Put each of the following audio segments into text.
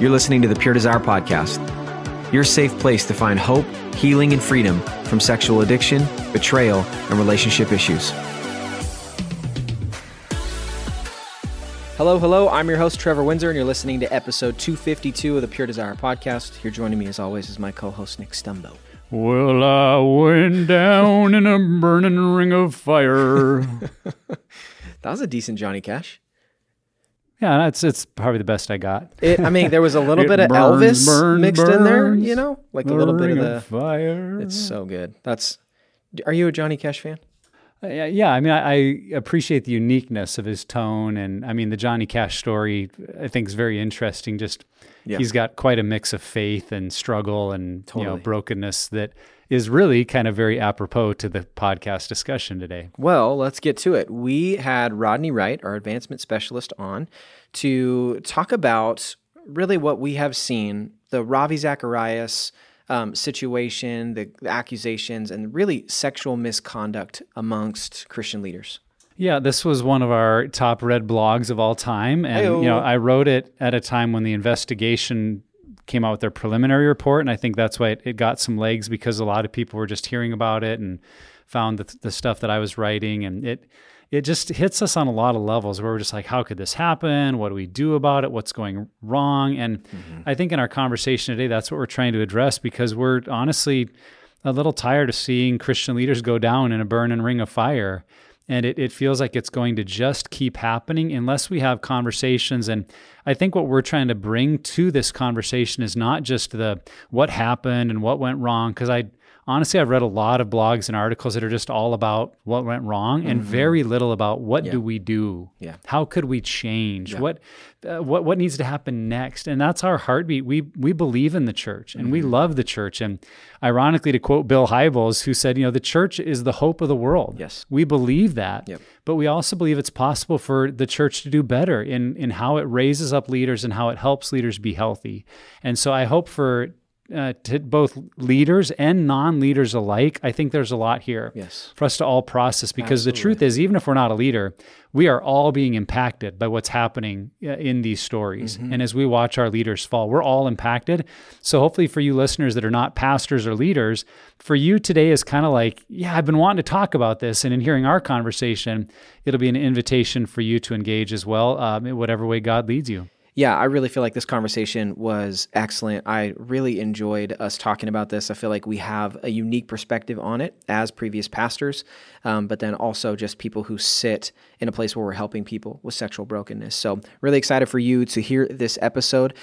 You're listening to the Pure Desire Podcast, your safe place to find hope, healing, and freedom from sexual addiction, betrayal, and relationship issues. Hello, hello. I'm your host, Trevor Windsor, and you're listening to episode 252 of the Pure Desire Podcast. Here joining me, as always, is my co host, Nick Stumbo. Well, I went down in a burning ring of fire. that was a decent Johnny Cash. Yeah, that's it's probably the best I got. It, I mean, there was a little bit of burns, Elvis burns, mixed in there, you know, like a little bit of the. fire. It's so good. That's. Are you a Johnny Cash fan? Uh, yeah, I mean, I, I appreciate the uniqueness of his tone, and I mean, the Johnny Cash story I think is very interesting. Just Yeah. he's got quite a mix of faith and struggle and you know brokenness that is really kind of very apropos to the podcast discussion today. Well, let's get to it. We had Rodney Wright, our advancement specialist, on to talk about really what we have seen the Ravi Zacharias um, situation, the, the accusations, and really sexual misconduct amongst Christian leaders. Yeah, this was one of our top read blogs of all time, and you know, I wrote it at a time when the investigation came out with their preliminary report, and I think that's why it, it got some legs because a lot of people were just hearing about it and found the, the stuff that I was writing, and it it just hits us on a lot of levels where we're just like, how could this happen? What do we do about it? What's going wrong? And mm-hmm. I think in our conversation today, that's what we're trying to address because we're honestly a little tired of seeing Christian leaders go down in a burning ring of fire. And it, it feels like it's going to just keep happening unless we have conversations. And I think what we're trying to bring to this conversation is not just the what happened and what went wrong. Because I honestly, I've read a lot of blogs and articles that are just all about what went wrong and very little about what do we do? Yeah. How could we change? What, uh, what, what needs to happen next? And that's our heartbeat. We, we believe in the church and we love the church. And ironically, to quote Bill Hybels, who said, you know, the church is the hope of the world. Yes. We believe that. Yep. But we also believe it's possible for the church to do better in, in how it raises up leaders and how it helps leaders be healthy. And so I hope for uh, to both leaders and non-leaders alike, I think there's a lot here Yes. for us to all process because the truth is, even if we're not a leader, we are all being impacted by what's happening uh, in these stories. And as we watch our leaders fall, we're all impacted. So hopefully, for you listeners that are not pastors or leaders, for you today is kind of like, yeah, I've been wanting to talk about this. And in hearing our conversation, it'll be an invitation for you to engage as well, um, in whatever way God leads you. Yeah, I really feel like this conversation was excellent. I really enjoyed us talking about this. I feel like we have a unique perspective on it as previous pastors, um, but then also just people who sit in a place where we're helping people with sexual brokenness. So, really excited for you to hear this episode.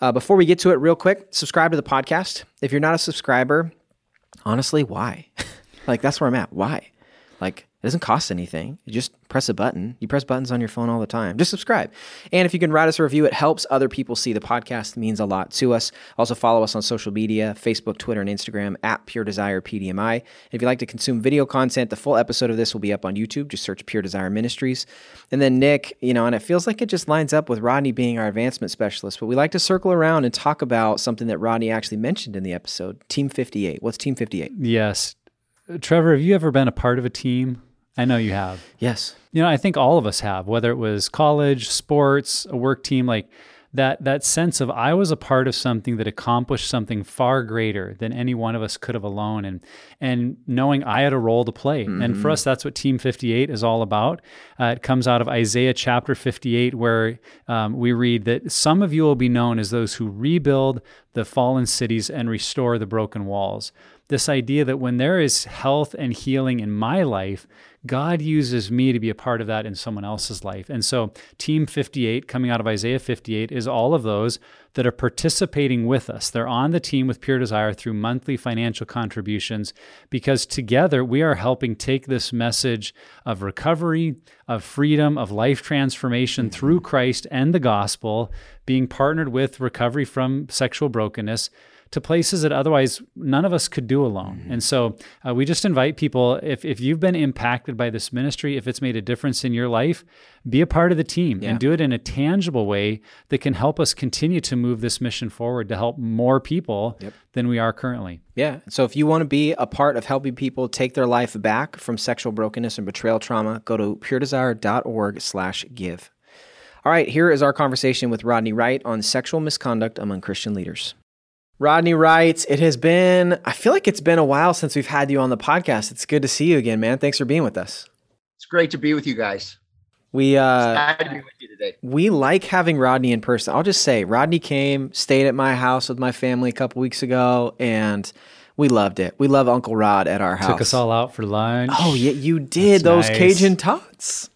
Uh, before we get to it, real quick, subscribe to the podcast. If you're not a subscriber, honestly, why? like, that's where I'm at. Why? Like, It doesn't cost anything. You just press a button. You press buttons on your phone all the time. Just subscribe. And if you can write us a review, it helps other people see the podcast. It means a lot to us. Also follow us on social media, Facebook, Twitter, and Instagram at Pure Desire PDMI. And if you'd like to consume video content, the full episode of this will be up on YouTube. Just search Pure Desire Ministries. And then Nick, you know, and it feels like it just lines up with Rodney being our advancement specialist, but we like to circle around and talk about something that Rodney actually mentioned in the episode, Team 58. What's Team 58? Yes. Trevor, have you ever been a part of a team? I know you have. Yes. You know, I think all of us have, whether it was college, sports, a work team, like that that sense of I was a part of something that accomplished something far greater than any one of us could have alone and and knowing I had a role to play. Mm-hmm. And for mm-hmm. us that's what Team 58 is all about. Uh, it comes out of Isaiah chapter 58 where um, we read that some of you will be known as those who rebuild the fallen cities and restore the broken walls this idea that when there is health and healing in my life, God uses me to be a part of that in someone else's life. And so, Team 58, coming out of Isaiah 58, is all of those that are participating with us. They're on the team with Pure Desire through monthly financial contributions because together we are helping take this message of recovery, of freedom, of life transformation mm-hmm. through Christ and the gospel, being partnered with recovery from sexual brokenness to places that otherwise none of us could do alone. Mm-hmm. And so uh, we just invite people if, if you've been impacted by this ministry, if it's made a difference in your life, be a part of the team yeah. and do it in a tangible way that can help us continue to move this mission forward to help more people yep. than we are currently. Yeah. So if you want to be a part of helping people take their life back from sexual brokenness and betrayal trauma, go to puredesire.org slash give. All right, here is our conversation with Rodney Wright on sexual misconduct among Christian leaders. Rodney writes, It has been, I feel like it's been a while since we've had you on the podcast. It's good to see you again, man. Thanks for being with us. It's great to be with you guys. We uh we like having Rodney in person. I'll just say Rodney came, stayed at my house with my family a couple weeks ago, and we loved it. We love Uncle Rod at our house. Took us all out for lunch. Oh yeah, you did That's those nice. Cajun tots.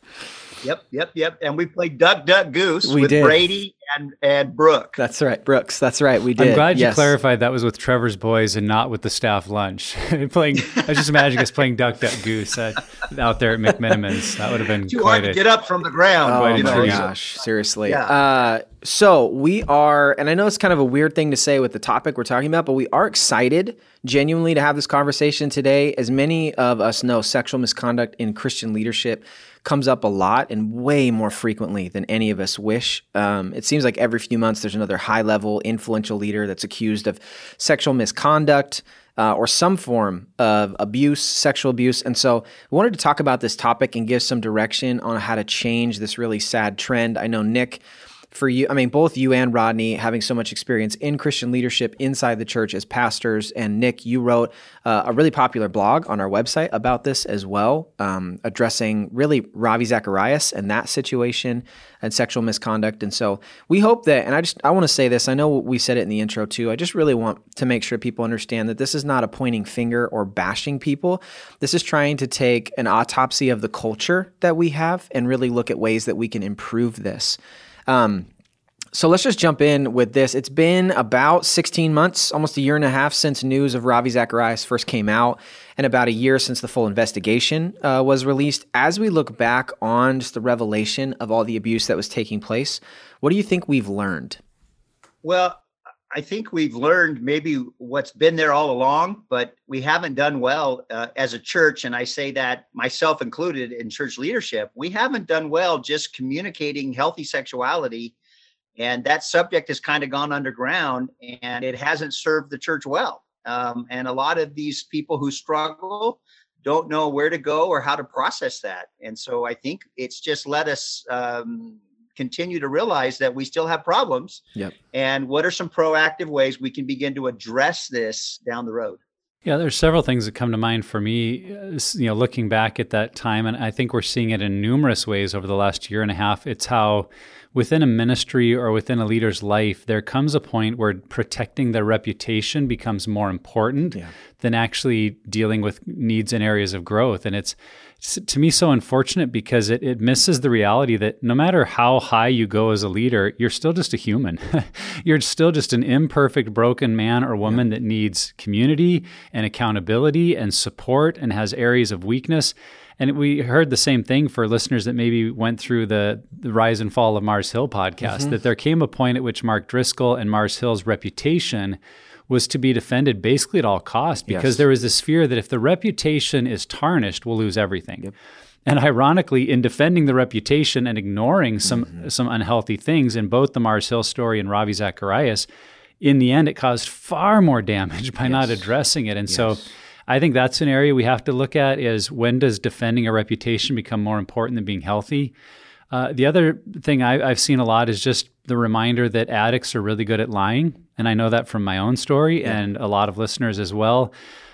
Yep, yep, yep. And we played Duck Duck Goose we with did. Brady and and Brooke. That's right, Brooks. That's right. We did. I'm glad you clarified that was with Trevor's boys and not with the staff lunch. playing, I was just imagining us playing Duck Duck Goose at, out there at McMenamins. That would have been too hard to get up from the ground. Oh my know, gosh, seriously. Yeah. Uh, so we are, and I know it's kind of a weird thing to say with the topic we're talking about, but we are excited genuinely to have this conversation today. As many of us know, sexual misconduct in Christian leadership comes up a lot and way more frequently than any of us wish. Um, it seems like every few months there's another high level, influential leader that's accused of sexual misconduct. Uh, or some form of abuse, sexual abuse. And so we wanted to talk about this topic and give some direction on how to change this really sad trend. I know Nick for you, I mean, both you and Rodney having so much experience in Christian leadership inside the church as pastors. And Nick, you wrote uh, a really popular blog on our website about this as well, um, addressing really Ravi Zacharias and that situation and sexual misconduct. And so we hope that, and I just, I want to say this, I know we said it in the intro too. I just really want to make sure people understand that this is not a pointing finger or bashing people. This is trying to take an autopsy of the culture that we have and really look at ways that we can improve this. Um, so let's just jump in with this. It's been about 16 months, almost a year and a half since news of Ravi Zacharias first came out, and about a year since the full investigation uh, was released. As we look back on just the revelation of all the abuse that was taking place, what do you think we've learned? Well, I think we've learned maybe what's been there all along, but we haven't done well uh, as a church. And I say that myself included in church leadership. We haven't done well just communicating healthy sexuality. And that subject has kind of gone underground and it hasn't served the church well. Um, and a lot of these people who struggle don't know where to go or how to process that. And so I think it's just let us um, continue to realize that we still have problems. Yep. And what are some proactive ways we can begin to address this down the road? Yeah, there's several things that come to mind for me, uh, you know, looking back at that time. And I think we're seeing it in numerous ways over the last year and a half. It's how within a ministry or within a leader's life, there comes a point where protecting their reputation becomes more important yeah. than actually dealing with needs and areas of growth. And it's, to me so unfortunate because it, it misses the reality that no matter how high you go as a leader, you're still just a human. you're still just an imperfect, broken man or woman yeah. that needs community and accountability and support and has areas of weakness. And we heard the same thing for listeners that maybe went through the, the rise and fall of Mars Hill podcast, mm-hmm. that there came a point at which Mark Driscoll and Mars Hill's reputation was to be defended basically at all costs because yes. there was this fear that if the reputation is tarnished, we'll lose everything. Yep. And ironically, in defending the reputation and ignoring some mm-hmm. some unhealthy things in both the Mars Hill story and Ravi Zacharias, in the end, it caused far more damage by yes. not addressing it. And yes. so, I think that's an area we have to look at: is when does defending a reputation become more important than being healthy? Uh, the other thing I, have seen a lot is just the reminder that addicts are really good at lying, and I know that from my own story yeah. and a lot of listeners as well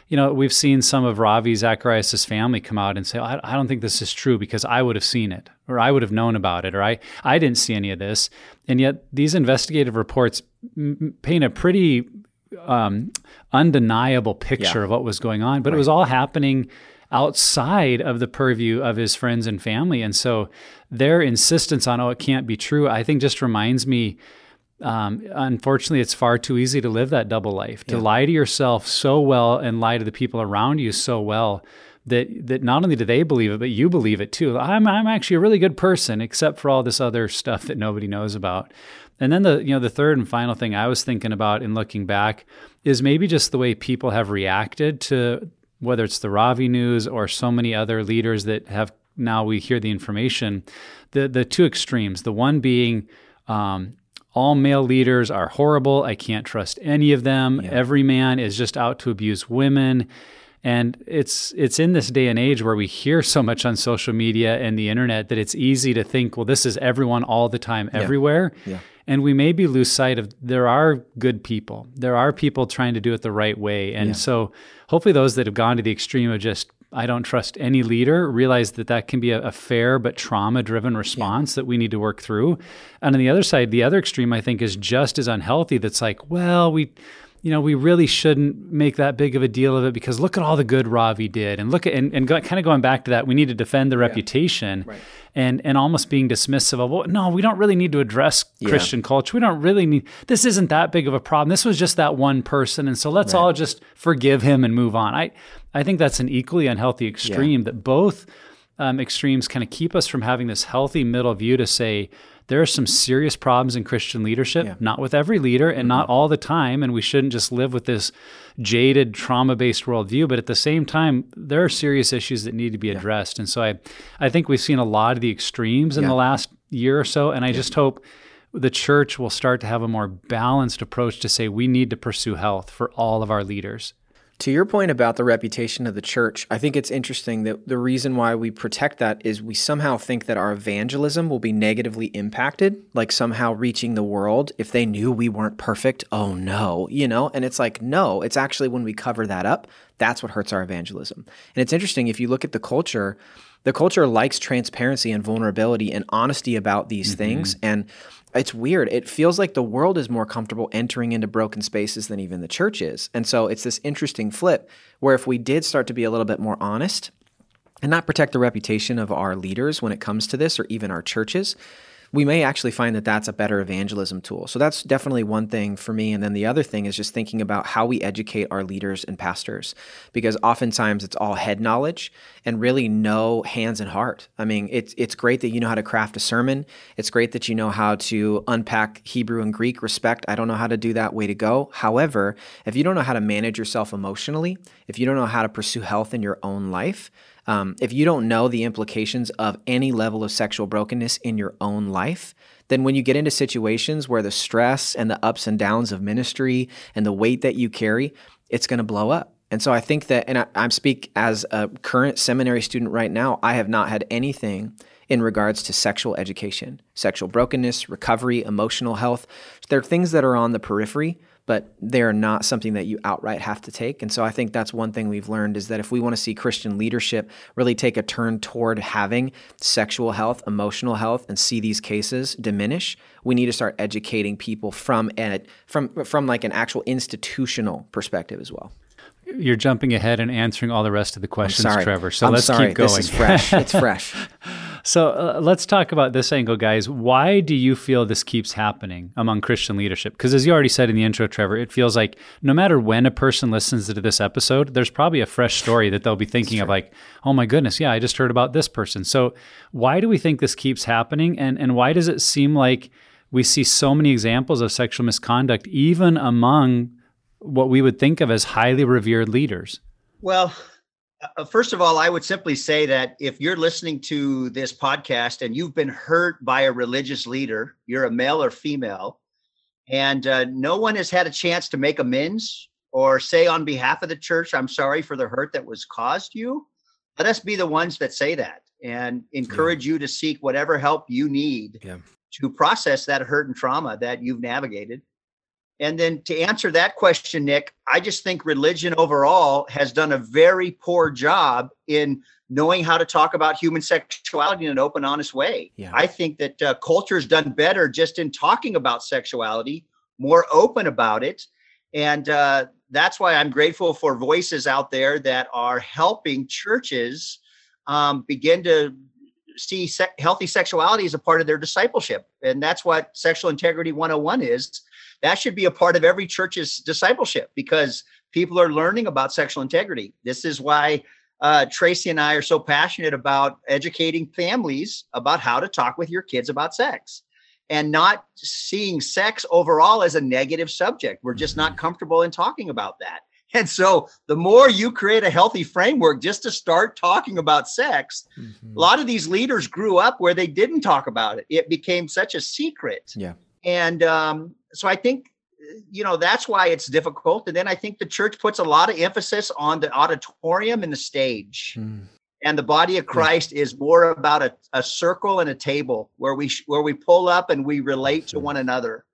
you know, we've seen some of Ravi Zacharias' family come out and say, I, I, don't think this is true because I would have seen it or I would have known about it or I, I didn't see any of this. And yet these investigative reports m- paint a pretty um, undeniable picture yeah. of what was going on, but right. it was all happening outside of the purview of his friends and family. And so their insistence on, oh, it can't be true, I think just reminds me um, unfortunately, it's far too easy to live that double life, to yeah. lie to yourself so well and lie to the people around you so well that that not only do they believe it, but you believe it too. I'm I'm actually a really good person, except for all this other stuff that nobody knows about. And then the you know the third and final thing I was thinking about in looking back is maybe just the way people have reacted to whether it's the Ravi news or so many other leaders that have now we hear the information. The the two extremes. The one being um, all male leaders are horrible. I can't trust any of them. Yeah. Every man is just out to abuse women. And it's it's in this day and age where we hear so much on social media and the internet that it's easy to think, well, this is everyone all the time, yeah. everywhere. Yeah. And we maybe lose sight of there are good people. There are people trying to do it the right way. And so hopefully those that have gone to the extreme of just I don't trust any leader, realize that that can be a, a fair but trauma driven response yeah. that we need to work through. And on the other side, the other extreme, I think, is just as unhealthy. That's like, well, we, you know, we really shouldn't make that big of a deal of it because look at all the good Ravi did. And look at, and, and go, kind of going back to that, we need to defend the yeah. reputation. Right and and almost being dismissive of well no we don't really need to address yeah. christian culture we don't really need this isn't that big of a problem this was just that one person and so let's right. all just forgive him and move on i I think that's an equally unhealthy extreme yeah. that both um, extremes kind of keep us from having this healthy middle view to say there are some serious problems in Christian leadership, yeah. not with every leader and mm-hmm. not all the time. And we shouldn't just live with this jaded, trauma based worldview. But at the same time, there are serious issues that need to be addressed. And so I, I think we've seen a lot of the extremes in yeah. the last year or so. And I just hope the church will start to have a more balanced approach to say we need to pursue health for all of our leaders. To your point about the reputation of the church, I think it's interesting that the reason why we protect that is we somehow think that our evangelism will be negatively impacted, like somehow reaching the world if they knew we weren't perfect. Oh no, you know? And it's like, no, it's actually when we cover that up, that's what hurts our evangelism. And it's interesting if you look at the culture, the culture likes transparency and vulnerability and honesty about these mm-hmm. things. And it's weird. It feels like the world is more comfortable entering into broken spaces than even the church is. And so it's this interesting flip where if we did start to be a little bit more honest and not protect the reputation of our leaders when it comes to this or even our churches, we may actually find that that's a better evangelism tool. So that's definitely one thing for me. And then the other thing is just thinking about how we educate our leaders and pastors, because oftentimes it's all head knowledge and really no hands and heart. I mean, it's it's great that you know how to craft a sermon. It's great that you know how to unpack Hebrew and Greek. Respect. I don't know how to do that. Way to go. However, if you don't know how to manage yourself emotionally, if you don't know how to pursue health in your own life, um, if you don't know the implications of any level of sexual brokenness in your own life, then when you get into situations where the stress and the ups and downs of ministry and the weight that you carry, it's going to blow up. And so I think that, and I, I speak as a current seminary student right now, I have not had anything in regards to sexual education, sexual brokenness, recovery, emotional health. There are things that are on the periphery, but they're not something that you outright have to take. And so I think that's one thing we've learned is that if we want to see Christian leadership really take a turn toward having sexual health, emotional health, and see these cases diminish, we need to start educating people from an, from from like an actual institutional perspective as well. You're jumping ahead and answering all the rest of the questions, Trevor. So I'm let's sorry. keep going. This is fresh. It's fresh. So uh, let's talk about this angle, guys. Why do you feel this keeps happening among Christian leadership? Because as you already said in the intro, Trevor, it feels like no matter when a person listens to this episode, there's probably a fresh story that they'll be thinking of, like, oh my goodness, yeah, I just heard about this person. So why do we think this keeps happening? And, and why does it seem like we see so many examples of sexual misconduct, even among what we would think of as highly revered leaders? Well, first of all, I would simply say that if you're listening to this podcast and you've been hurt by a religious leader, you're a male or female, and uh, no one has had a chance to make amends or say on behalf of the church, I'm sorry for the hurt that was caused you, let us be the ones that say that and encourage yeah. you to seek whatever help you need yeah. to process that hurt and trauma that you've navigated. And then to answer that question, Nick, I just think religion overall has done a very poor job in knowing how to talk about human sexuality in an open, honest way. Yeah. I think that uh, has done better just in talking about sexuality, more open about it. And uh, that's why I'm grateful for voices out there that are helping churches um, begin to see se- healthy sexuality as a part of their discipleship. And that's what Sexual Integrity 101 is that should be a part of every church's discipleship because people are learning about sexual integrity. This is why uh, Tracy and I are so passionate about educating families about how to talk with your kids about sex and not seeing sex overall as a negative subject. We're just not comfortable in talking about that. And so the more you create a healthy framework just to start talking about sex, mm-hmm. a lot of these leaders grew up where they didn't talk about it. It became such a secret. Yeah. And um, so I think you know that's why it's difficult. And then i think the church puts a lot of emphasis on the auditorium and the stage. Mm. and the body of christ yeah. is more about a, a circle and a table where we where we pull up and we relate to one another.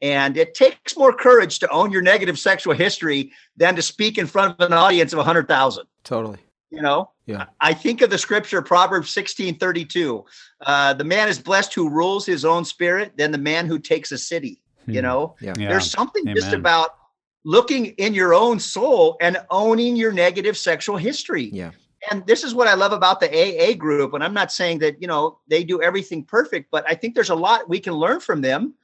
And it takes more courage to own your negative sexual history than to speak in front of an audience of 100000 totally. You know? Yeah. I think of the scripture proverbs 16 32 uh, the man is blessed who rules his own spirit than the man who takes a city you hmm. know yeah. there's something Amen. just about looking in your own soul and owning your negative sexual history yeah and this is what i love about the aa group and i'm not saying that you know they do everything perfect but i think there's a lot we can learn from them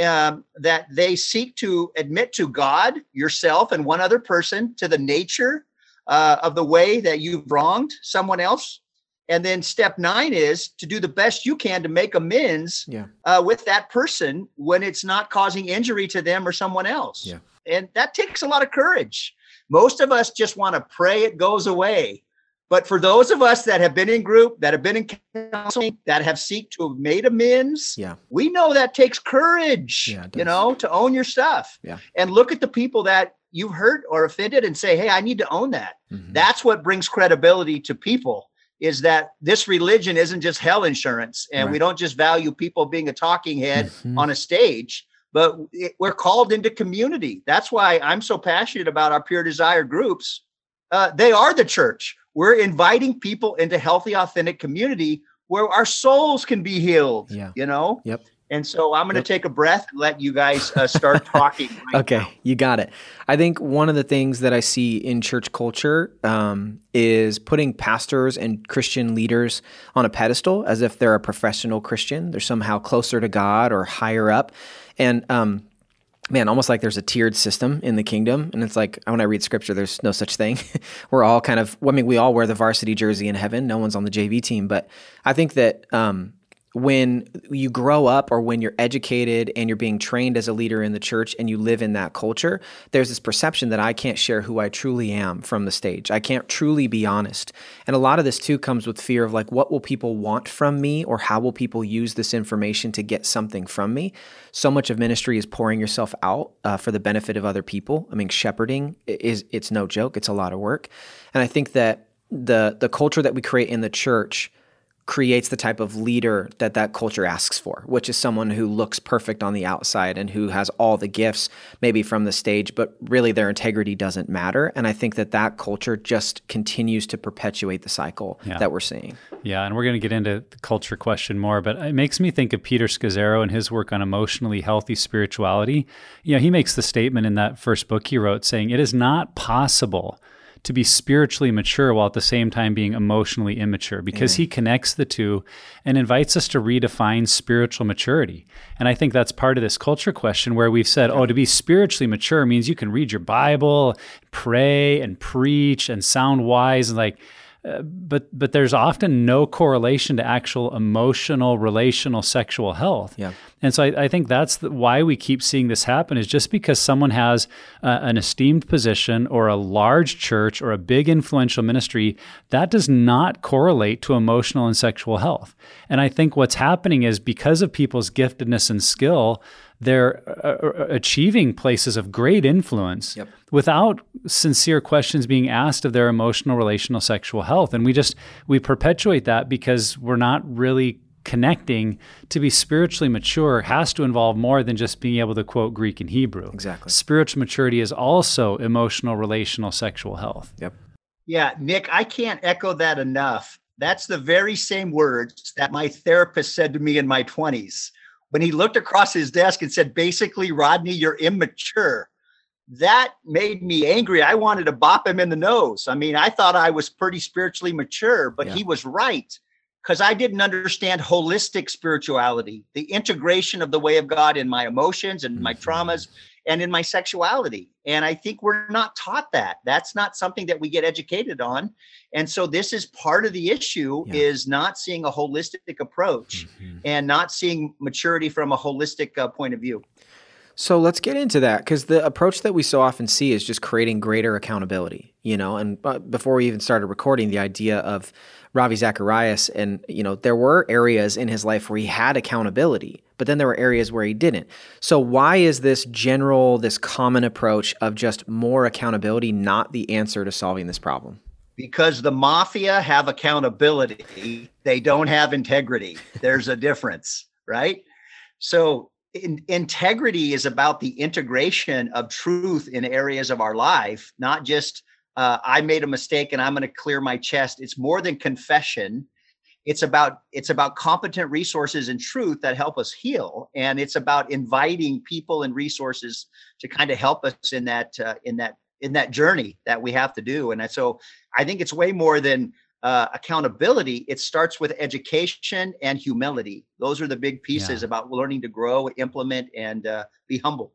um, that they seek to admit to god yourself and one other person to the nature uh, of the way that you've wronged someone else and then step nine is to do the best you can to make amends yeah. uh, with that person when it's not causing injury to them or someone else. Yeah. And that takes a lot of courage. Most of us just want to pray it goes away. But for those of us that have been in group, that have been in counseling, that have seek to have made amends, yeah. we know that takes courage, yeah, you know, to own your stuff. Yeah. And look at the people that you've hurt or offended and say, hey, I need to own that. Mm-hmm. That's what brings credibility to people is that this religion isn't just hell insurance and right. we don't just value people being a talking head mm-hmm. on a stage but it, we're called into community. That's why i'm so passionate about our pure desire groups. Uh, they are the church. We're inviting people into healthy authentic community where our souls can be healed yeah. you know? Yep and so I'm going to take a breath and let you guys uh, start talking. Right okay, now. you got it. I think one of the things that I see in church culture um, is putting pastors and Christian leaders on a pedestal as if they're a professional Christian. They're somehow closer to God or higher up. And um, man, almost like there's a tiered system in the kingdom. And it's like, when I read scripture, there's no such thing. We're all kind of, I mean, we all wear the varsity jersey in heaven. No one's on the JV team. But I think that um, when you grow up or when you're educated and you're being trained as a leader in the church and you live in that culture, there's this perception that I can't share who I truly am from the stage. I can't truly be honest. And a lot of this too comes with fear of like, what will people want from me or how will people use this information to get something from me? So much of ministry is pouring yourself out uh, for the benefit of other people. I mean, shepherding is, it's no joke. It's a lot of work. And I think that the, the culture that we create in the church creates the type of leader that that culture asks for, which is someone who looks perfect on the outside and who has all the gifts maybe from the stage, but really their integrity doesn't matter. And I think that that culture just continues to perpetuate the cycle yeah. that we're seeing. Yeah, and we're going to get into the culture question more, but it makes me think of Peter Scazzero and his work on emotionally healthy spirituality. You know, he makes the statement in that first book he wrote saying, It is not possible to be spiritually mature while at the same time being emotionally immature because he connects the two and invites us to redefine spiritual maturity. And I think that's part of this culture question where we've said, oh, to be spiritually mature means you can read your Bible, pray and preach and sound wise and like but but there's often no correlation to actual emotional, relational, sexual health. Yeah. And so I, I think that's the, why we keep seeing this happen is just because someone has uh, an esteemed position or a large church or a big influential ministry, that does not correlate to emotional and sexual health. And I think what's happening is because of people's giftedness and skill, they're uh, uh, achieving places of great influence yep. without sincere questions being asked of their emotional relational sexual health and we just we perpetuate that because we're not really connecting to be spiritually mature has to involve more than just being able to quote Greek and Hebrew. Exactly. Spiritual maturity is also emotional, relational, sexual health. Yep. Yeah, Nick, I can't echo that enough. That's the very same words that my therapist said to me in my 20s when he looked across his desk and said, basically, Rodney, you're immature. That made me angry. I wanted to bop him in the nose. I mean, I thought I was pretty spiritually mature, but yeah. he was right because I didn't understand holistic spirituality, the integration of the way of God in my emotions and my mm-hmm. traumas and in my sexuality. And I think we're not taught that. That's not something that we get educated on. And so this is part of the issue yeah. is not seeing a holistic approach mm-hmm. and not seeing maturity from a holistic uh, point of view. So let's get into that because the approach that we so often see is just creating greater accountability, you know. And uh, before we even started recording, the idea of Ravi Zacharias, and you know, there were areas in his life where he had accountability, but then there were areas where he didn't. So why is this general, this common approach of just more accountability not the answer to solving this problem? Because the mafia have accountability, they don't have integrity. There's a difference, right? So in, integrity is about the integration of truth in areas of our life, not just uh, I made a mistake and I'm going to clear my chest. It's more than confession. It's about it's about competent resources and truth that help us heal, and it's about inviting people and resources to kind of help us in that uh, in that in that journey that we have to do. And so I think it's way more than uh, accountability, it starts with education and humility. Those are the big pieces yeah. about learning to grow, implement, and uh, be humble.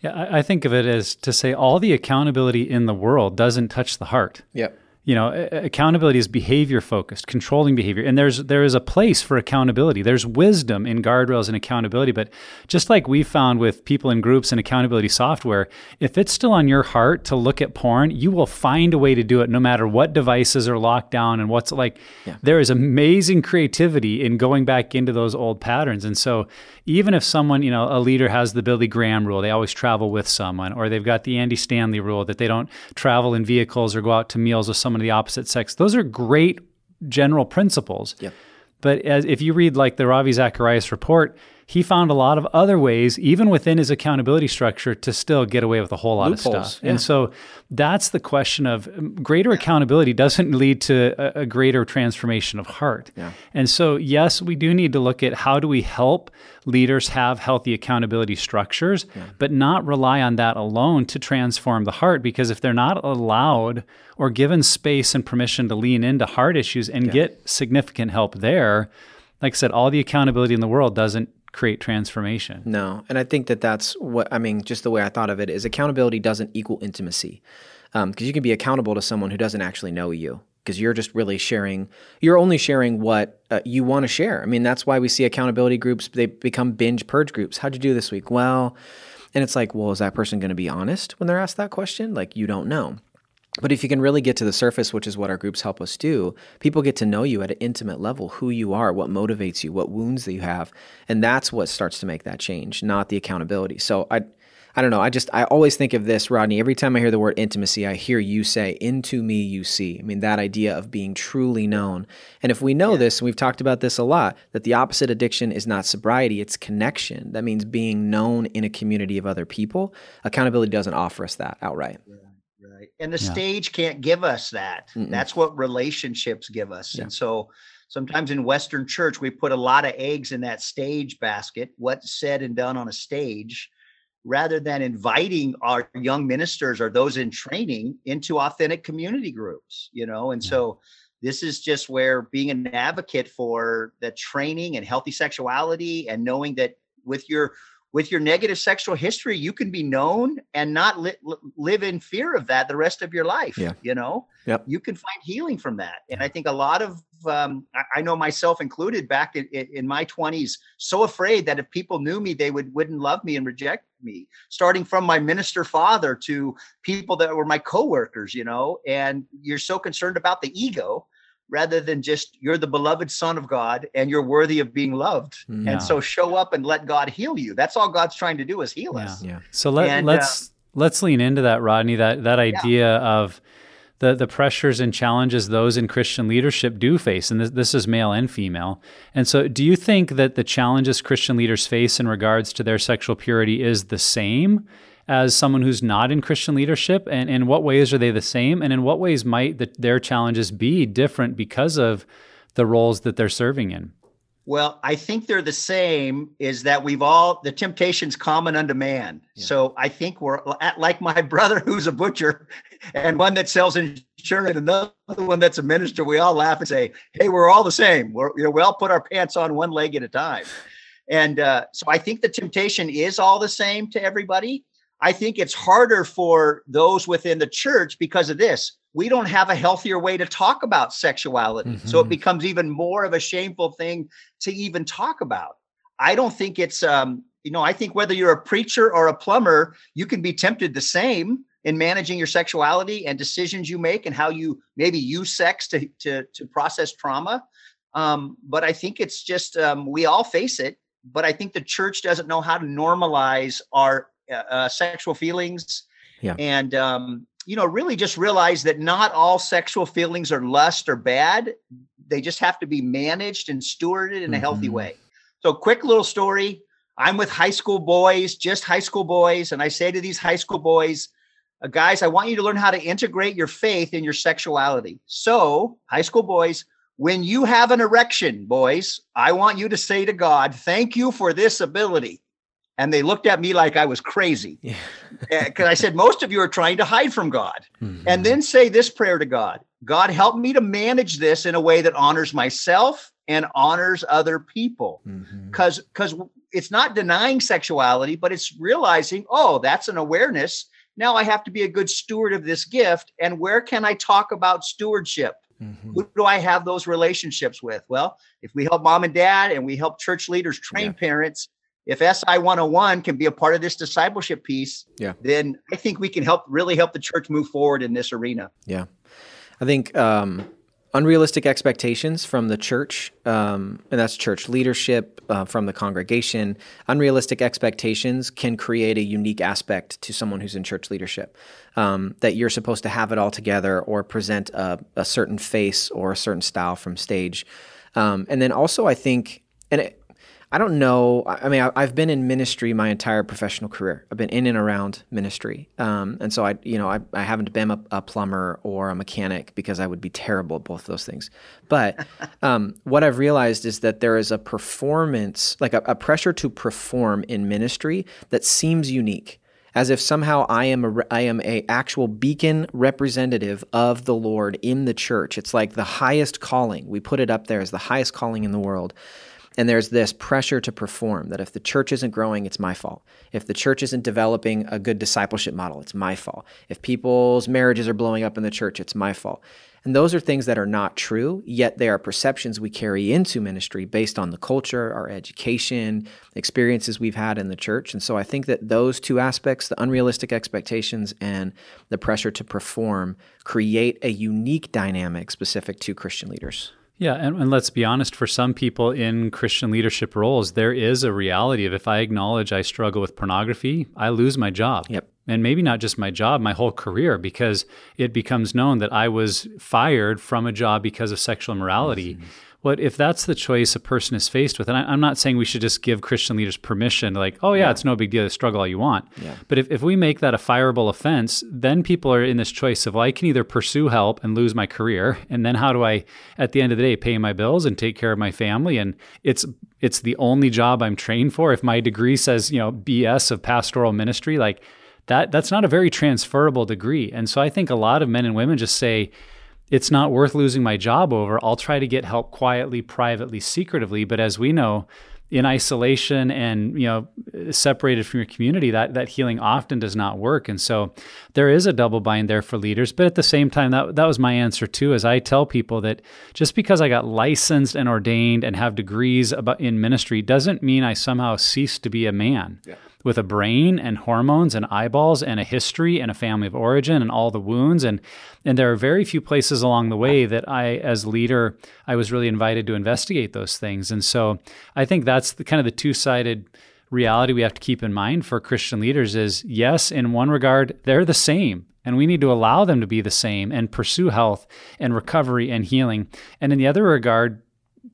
Yeah, I, I think of it as to say all the accountability in the world doesn't touch the heart. Yep you know accountability is behavior focused controlling behavior. And there's there is a place for accountability. There's wisdom in guardrails and accountability. But just like we found with people in groups and accountability software if it's still on your heart to look at porn you will find a way to do it no matter what devices are locked down and what's like. Yeah. there is amazing creativity in going back into those old patterns. And so even if someone, you know, a leader has the Billy Graham rule, they always travel with someone, or they've got the Andy Stanley rule that they don't travel in vehicles or go out to meals with someone of the opposite sex. Those are great general principles. Yep. But as, if you read like the Ravi Zacharias report, he found a lot of other ways, even within his accountability structure, to still get away with a whole lot Loopholes, of stuff. Yeah. And so that's the question of um, greater accountability doesn't lead to a, a greater transformation of heart. Yeah. And so, yes, we do need to look at how do we help leaders have healthy accountability structures, yeah. but not rely on that alone to transform the heart. Because if they're not allowed or given space and permission to lean into heart issues and get significant help there, like I said, all the accountability in the world doesn't create transformation. No. And I think that that's what, I mean, just the way I thought of it is accountability doesn't equal intimacy. Because um, you can be accountable to someone who doesn't actually know you because you're just really sharing you're only sharing what uh, you want to share i mean that's why we see accountability groups they become binge purge groups how'd you do this week well and it's like well is that person going to be honest when they're asked that question like you don't know but if you can really get to the surface, which is what our groups help us do, people get to know you at an intimate level, who you are, what motivates you, what wounds that you have. And that's what starts to make that change, not the accountability. So I I don't know. I just I always think of this, Rodney. Every time I hear the word intimacy, I hear you say, "Into me you see." I mean, that idea of being truly known. And if we know yeah. this, and we've talked about this a lot, that the opposite addiction is not sobriety; it's connection. That means being known in a community of other people. Accountability doesn't offer us that outright. Yeah. And the yeah. stage can't give us that. Mm-mm. That's what relationships give us. Yeah. And so sometimes in Western church, we put a lot of eggs in that stage basket. What's said and done on a stage rather than inviting our young ministers or those in training into authentic community groups you know and so this is just where being an advocate for the training and healthy sexuality and knowing that with your with your negative sexual history you can be known and not li- live in fear of that the rest of your life yeah. you know? Yep. you can find healing from that. And i think a lot of um, I, I, know myself included back in, in my 20s so afraid that if people knew me they would wouldn't love me and reject me. Starting from my minister father to people that were my coworkers you know? And you're so concerned about the ego rather than just you're the beloved son of God and you're worthy of being loved. Yeah. And so show up and let God heal you. That's all God's trying to do is heal yeah. us. Yeah. So let, and, let's uh, let's lean into that, Rodney. That that idea yeah. of the the pressures and challenges those in Christian leadership do face, and this, this is male and female. And so, do you think that the challenges Christian leaders face in regards to their sexual purity is the same? As someone who's not in Christian leadership? And in what ways are they the same? And in what ways might the, their challenges be different because of the roles that they're serving in? Well, I think they're the same is that we've all, the temptation's common unto man. Yeah. So I think we're at, like my brother who's a butcher and one that sells insurance, and another one that's a minister. We all laugh and say, Hey, we're all the same. We're, you know, we all put our pants on one leg at a time. And uh, so I think the temptation is all the same to everybody. I think it's harder for those within the church because of this. We don't have a healthier way to talk about sexuality. Mm-hmm. So it mm-hmm. becomes even more of a shameful thing to even talk about. I don't think it's, um, you know, I think whether you're a preacher or a plumber, you can be tempted the same in managing your sexuality and decisions you make and how you maybe use sex to, to, to process trauma. Um, but I think it's just, um, we all face it. But I think the church doesn't know how to normalize our uh, uh, sexual feelings. Yeah. And, um, you know, really just realize that not all sexual feelings are lust or bad. They just have to be managed and stewarded in mm-hmm. a healthy mm-hmm. way. So, quick little story. I'm with high school boys, just high school boys. And I say to these high school boys, uh, guys, I want you to learn how to integrate your faith in your sexuality. So, high school boys, when you have an erection, boys, I want you to say to God, thank you for this ability and they looked at me like I was crazy. Because. I said, most of you are trying to hide from God. Mm-hmm. And then say this prayer to God God, help me to manage this in a way that honors myself and honors other people. Because mm-hmm. because it's not denying sexuality, but it's realizing, oh, that's an awareness. Now I have to be a good steward of this gift. And where can I talk about stewardship? Mm-hmm. Who do I have those relationships with? Well, if we help mom and dad and we help church leaders train yeah. parents, if SI 101 can be a part of this discipleship piece, yeah. then I think we can help really help the church move forward in this arena. Yeah. I think um, unrealistic expectations from the church, um, and that's church leadership, uh, from the congregation, unrealistic expectations can create a unique aspect to someone who's in church leadership. Um, that you're supposed to have it all together or present a, a certain face or a certain style from stage. Um, and then also, I think, and it, I don't know. I mean, I've been in ministry my entire professional career. I've been in and around ministry, um, and so I, you know, I, I haven't been a, a, plumber or a mechanic because I would be terrible at both those things. But um, what I've realized is that there is a performance, like a, a pressure to perform in ministry that seems unique as if somehow I am a I am a actual beacon representative of the Lord in the church. It's like the highest calling. We put it up there as the highest calling in the world. And there's this pressure to perform that if the church isn't growing, it's my fault. If the church isn't developing a good discipleship model, it's my fault. If people's marriages are blowing up in the church, it's my fault. And those are things that are not true, yet they are perceptions we carry into ministry based on the culture, our education, experiences we've had in the church. And so I think that those two aspects, the unrealistic expectations and the pressure to perform, create a unique dynamic specific to Christian leaders. Yeah, and, and, let's be honest, for some people in Christian leadership roles, there is a reality of if I acknowledge I struggle with pornography, I lose my job. Yep. And maybe not just my job, my whole career, because it becomes known that I was fired from a job because of sexual immorality. Mm-hmm. What if that's the choice a person is faced with? And I, am not saying we should just give Christian leaders permission, like, oh yeah, yeah. it's no big deal to struggle all you want. Yeah. But if, if we make that a fireable offense, then people are in this choice of, well, I can either pursue help and lose my career, and then how do I, at the end of the day, pay my bills and take care of my family? And it's it's the only job I'm trained for. If my degree says, you know, BS of pastoral ministry, like that that's not a very transferable degree. And so I think a lot of men and women just say, it's not worth losing my job over. I'll try to get help quietly, privately, secretively. But as we know, in isolation and you know separated from your community that that healing often does not work and so there is a double bind there for leaders but at the same time that that was my answer too as I tell people that just because I got licensed and ordained and have degrees about in ministry doesn't mean I somehow cease to be a man yeah with a brain and hormones and eyeballs and a history and a family of origin and all the wounds. And and there are very few places along the way that I as leader I was really invited to investigate those things. And so I think that's the kind of the two-sided reality we have to keep in mind for Christian leaders is yes in one regard they're the same and we need to allow them to be the same and pursue health and recovery and healing. And in the other regard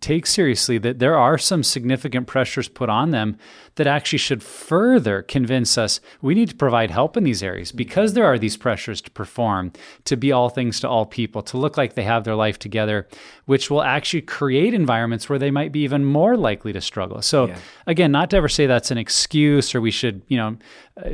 take seriously that there are some significant pressures put on them that actually should further convince us we need to provide help in these areas because there are these pressures to perform, to be all things to all people, to look like they have their life together, which will actually create environments where they might be even more likely to struggle. So, yeah. again, not to ever say that's an excuse or we should, you know,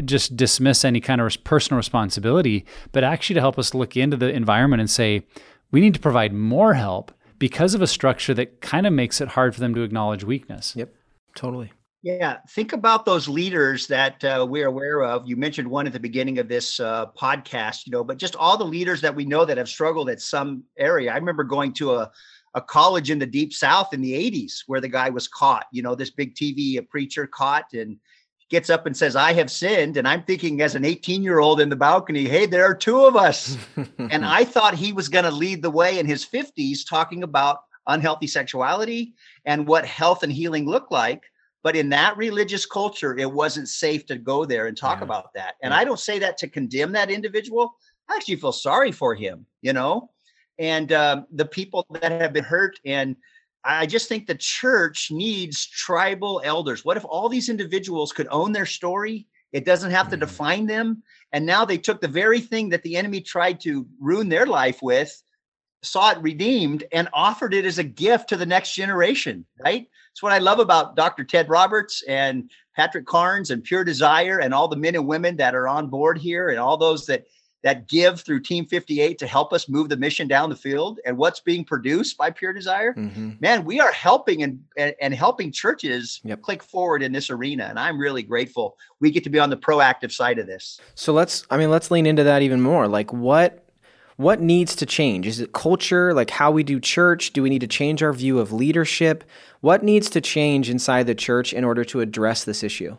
just dismiss any kind of personal responsibility, but actually to help us look into the environment and say, we need to provide more help because of a structure that kind of makes it hard for them to acknowledge weakness. Yep, totally. Yeah, think about those leaders that uh, we're aware of. You mentioned one at the beginning of this uh, podcast, you know, but just all the leaders that we know that have struggled at some area. I remember going to a a college in the deep south in the 80s where the guy was caught you know this big tv a preacher caught and gets up and says, I have sinned. And I'm thinking, as an 18 year old in the balcony, hey, there are two of us. and I thought he was going to lead the way in his 50s talking about unhealthy sexuality and what health and healing look like. But in that religious culture, it wasn't safe to go there and talk yeah. about that. And yeah. I don't say that to condemn that individual. I actually feel sorry for him, you know, and um, the people that have been hurt and I just think the church needs tribal elders. What if all these individuals could own their story? It doesn't have to mm-hmm. define them. And now they took the very thing that the enemy tried to ruin their life with, saw it redeemed, and offered it as a gift to the next generation, right? It's what I love about Dr. Ted Roberts and Patrick Carnes and Pure Desire and all the men and women that are on board here and all those that that give through Team 58 to help us move the mission down the field and what's being produced by Pure Desire, mm-hmm. man, we are helping and, and, and helping churches yep. click forward in this arena. And I'm really grateful we get to be on the proactive side of this. So let's, I mean, let's lean into that even more. Like what what needs to change? Is it culture, like how we do church? Do we need to change our view of leadership? What needs to change inside the church in order to address this issue?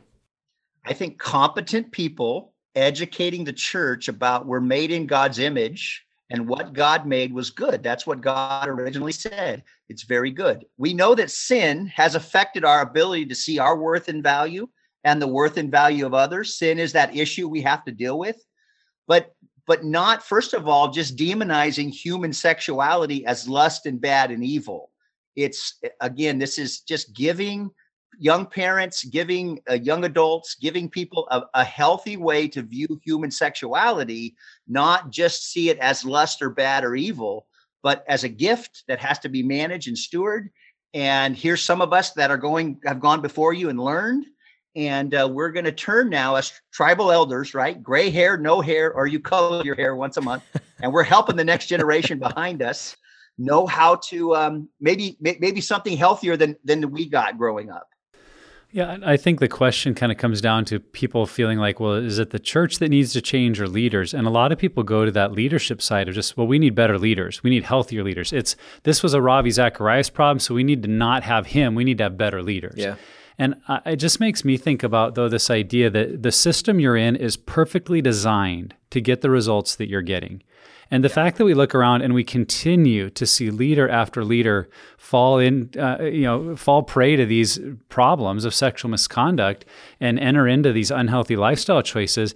I think competent people educating the church about we're made in God's image and what God made was good. That's what God originally said. It's very good. We know that sin has affected our ability to see our worth and value and the worth and value of others. Sin is that issue we have to deal with. But but not first of all just demonizing human sexuality as lust and bad and evil. It's again this is just giving young parents, giving uh, young adults, giving people a, a, healthy way to view human sexuality, not just see it as lust or bad or evil, but as a gift that has to be managed and stewarded. And here's some of us that are going, have gone before you and learned. And uh, we're going to turn now as tribal elders, right? Gray hair, no hair, or you color your hair once a month. and we're helping the next generation behind us know how to um, maybe maybe something healthier than than we got growing up. Yeah, I think the question kind of comes down to people feeling like, well, is it the church that needs to change or leaders? And a lot of people go to that leadership side of just, well, we need better leaders. We need healthier leaders. It's this was a Ravi Zacharias problem, so we need to not have him. We need to have better leaders. Yeah. And it just makes me think about, though, this idea that the system you're in is perfectly designed to get the results that you're getting. And the fact that we look around and we continue to see leader after leader fall in, uh, you know, fall prey to these problems of sexual misconduct and enter into these unhealthy lifestyle choices,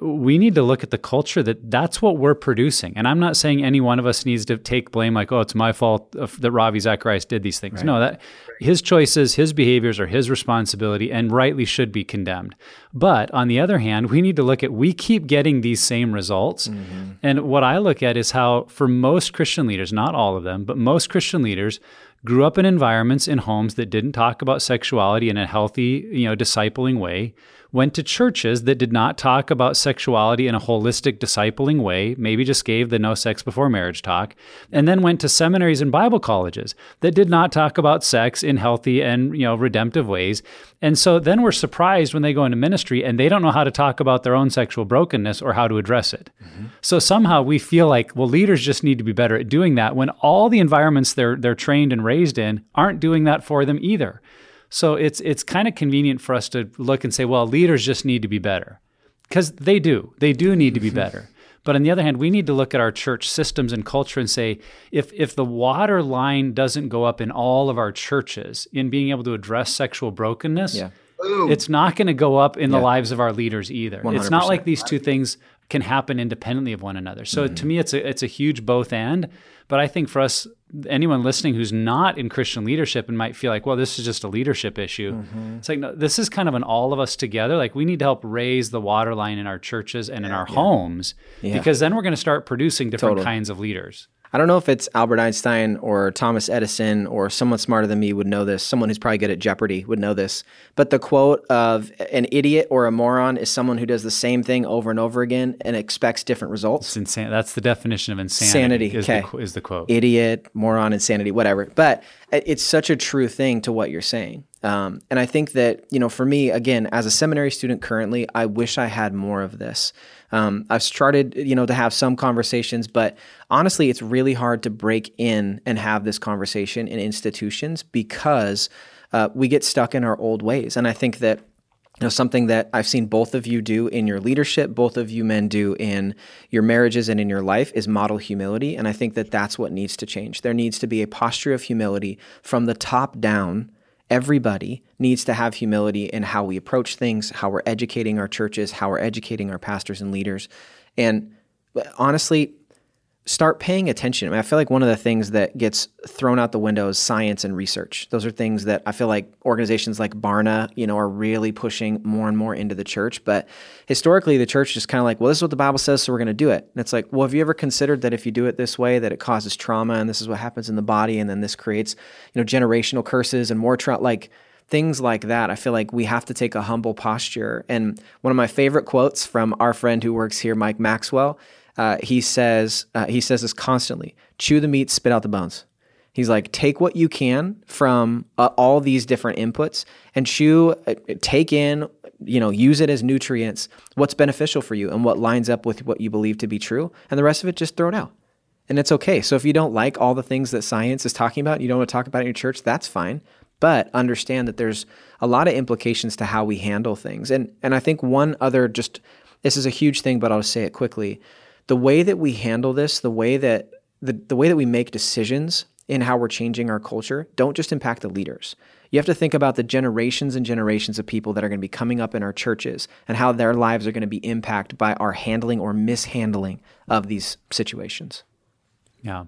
we need to look at the culture that that's what we're producing. And I'm not saying any one of us needs to take blame like, oh, it's my fault that Ravi Zacharias did these things. Right. No, that his choices, his behaviors are his responsibility and rightly should be condemned. But on the other hand, we need to look at we keep getting these same results. Mm-hmm. And what I look at is how for most Christian leaders, not all of them, but most Christian leaders grew up in environments in homes that didn't talk about sexuality in a healthy, you know, discipling way went to churches that did not talk about sexuality in a holistic discipling way, maybe just gave the no sex before marriage talk, and then went to seminaries and Bible colleges that did not talk about sex in healthy and, you know, redemptive ways. And so then we're surprised when they go into ministry and they don't know how to talk about their own sexual brokenness or how to address it. Mm-hmm. So somehow we feel like, well, leaders just need to be better at doing that when all the environments they're they're trained and raised in aren't doing that for them either. So it's it's kind of convenient for us to look and say, well, leaders just need to be better. Because they do. They do need to be better. But on the other hand, we need to look at our church systems and culture and say, if if the water line doesn't go up in all of our churches in being able to address sexual brokenness, yeah. it's not going to go up in yeah. the lives of our leaders either. 100%. It's not like these two things can happen independently of one another. So mm-hmm. to me, it's a it's a huge both and. But I think for us, anyone listening who's not in Christian leadership and might feel like, well, this is just a leadership issue. Mm-hmm. It's like, no, this is kind of an all of us together. Like we need to help raise the water line in our churches and in our yeah. homes yeah. because then we're going to start producing different totally. kinds of leaders. I don't know if it's Albert Einstein or Thomas Edison or someone smarter than me would know this. Someone who's probably good at Jeopardy would know this. But the quote of an idiot or a moron is someone who does the same thing over and over again and expects different results. It's insane. That's the definition of insanity. Insanity. Is, okay. the, is the quote. Idiot, moron, insanity, whatever. But it's such a true thing to what you're saying. Um, and I think that, you know, for me, again, as a seminary student currently, I wish I had more of this. Um, I've started, you know, to have some conversations, but honestly, it's really hard to break in and have this conversation in institutions because uh, we get stuck in our old ways. And I think that something that I've seen both of you do in your leadership, both of you men do in your marriages and in your life is model humility. And I think that that's what needs to change. There needs to be a posture of humility from the top down everybody needs to have humility in how we approach things, how we're educating our churches, how we're educating our pastors and leaders. And honestly, start paying attention. I, mean, I, feel like one of the things that gets thrown out the window is science and research. Those are things that I feel like organizations like Barna, you know, are really pushing more and more into the church. But historically, the church is kind of like, well, this is what the Bible says, so we're going to do it. And it's like, well, have you ever considered that if you do it this way, that it causes trauma, and this is what happens in the body, and then this creates, you know, generational curses and more trauma, like things like that. I feel like we have to take a humble posture. And one of my favorite quotes from our friend who works here, Mike Maxwell uh, he says uh, he says this constantly: chew the meat, spit out the bones. He's like, take what you can from uh, all these different inputs and chew, uh, take in, you know, use it as nutrients. What's beneficial for you and what lines up with what you believe to be true, and the rest of it just throw it out. And it's okay. So if you don't like all the things that science is talking about, you don't want to talk about in your church, that's fine. But understand that there's a lot of implications to how we handle things. And and I think one other just this is a huge thing, but I'll say it quickly the way that we handle this, the way that the, the way that we make decisions in how we're changing our culture don't just impact the leaders. You have to think about the generations and generations of people that are going to be coming up in our churches and how their lives are going to be impacted by our handling or mishandling of these situations. Yeah.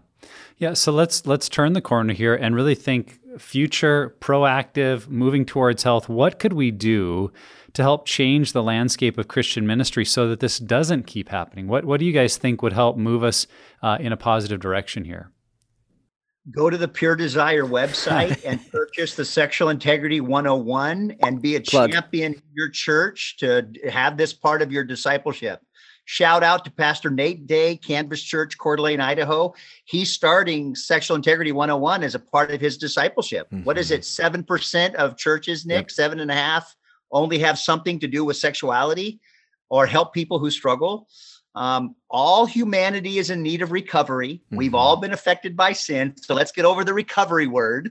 Yeah, so let's let's turn the corner here and really think future, proactive, moving towards health. What could we do to help change the landscape of Christian ministry so that this doesn't keep happening? What, what do you guys think would help move us uh, in a positive direction here? Go to the Pure Desire website and purchase the Sexual Integrity 101 and be a Plug. champion in your church to have this part of your discipleship. Shout out to Pastor Nate Day, Canvas Church, Coeur d'Alene, Idaho. He's starting Sexual Integrity 101 as a part of his discipleship. Mm-hmm. What is it? 7% of churches, Nick? Yep. Seven and a half only have something to do with sexuality or help people who struggle. Um, all humanity is in need of recovery. Mm-hmm. We've all been affected by sin. So let's get over the recovery word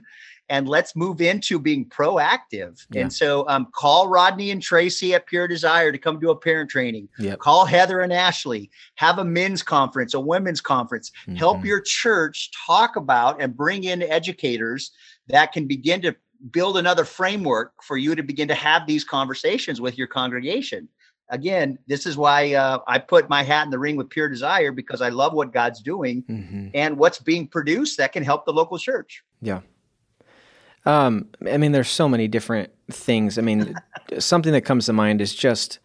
and let's move into being proactive. Yeah. And so um, call Rodney and Tracy at Pure Desire to come do a parent training. Yep. Call Heather and Ashley. Have a men's conference, a women's conference. Mm-hmm. Help your church talk about and bring in educators that can begin to build another framework for you to begin to have these conversations with your congregation. again, this is why uh, I put my hat in the ring with Pure Desire because I love what God's doing mm-hmm. and what's being produced that can help the local church. Yeah. Um, I mean, there's so many different things. I mean, something that comes to mind is just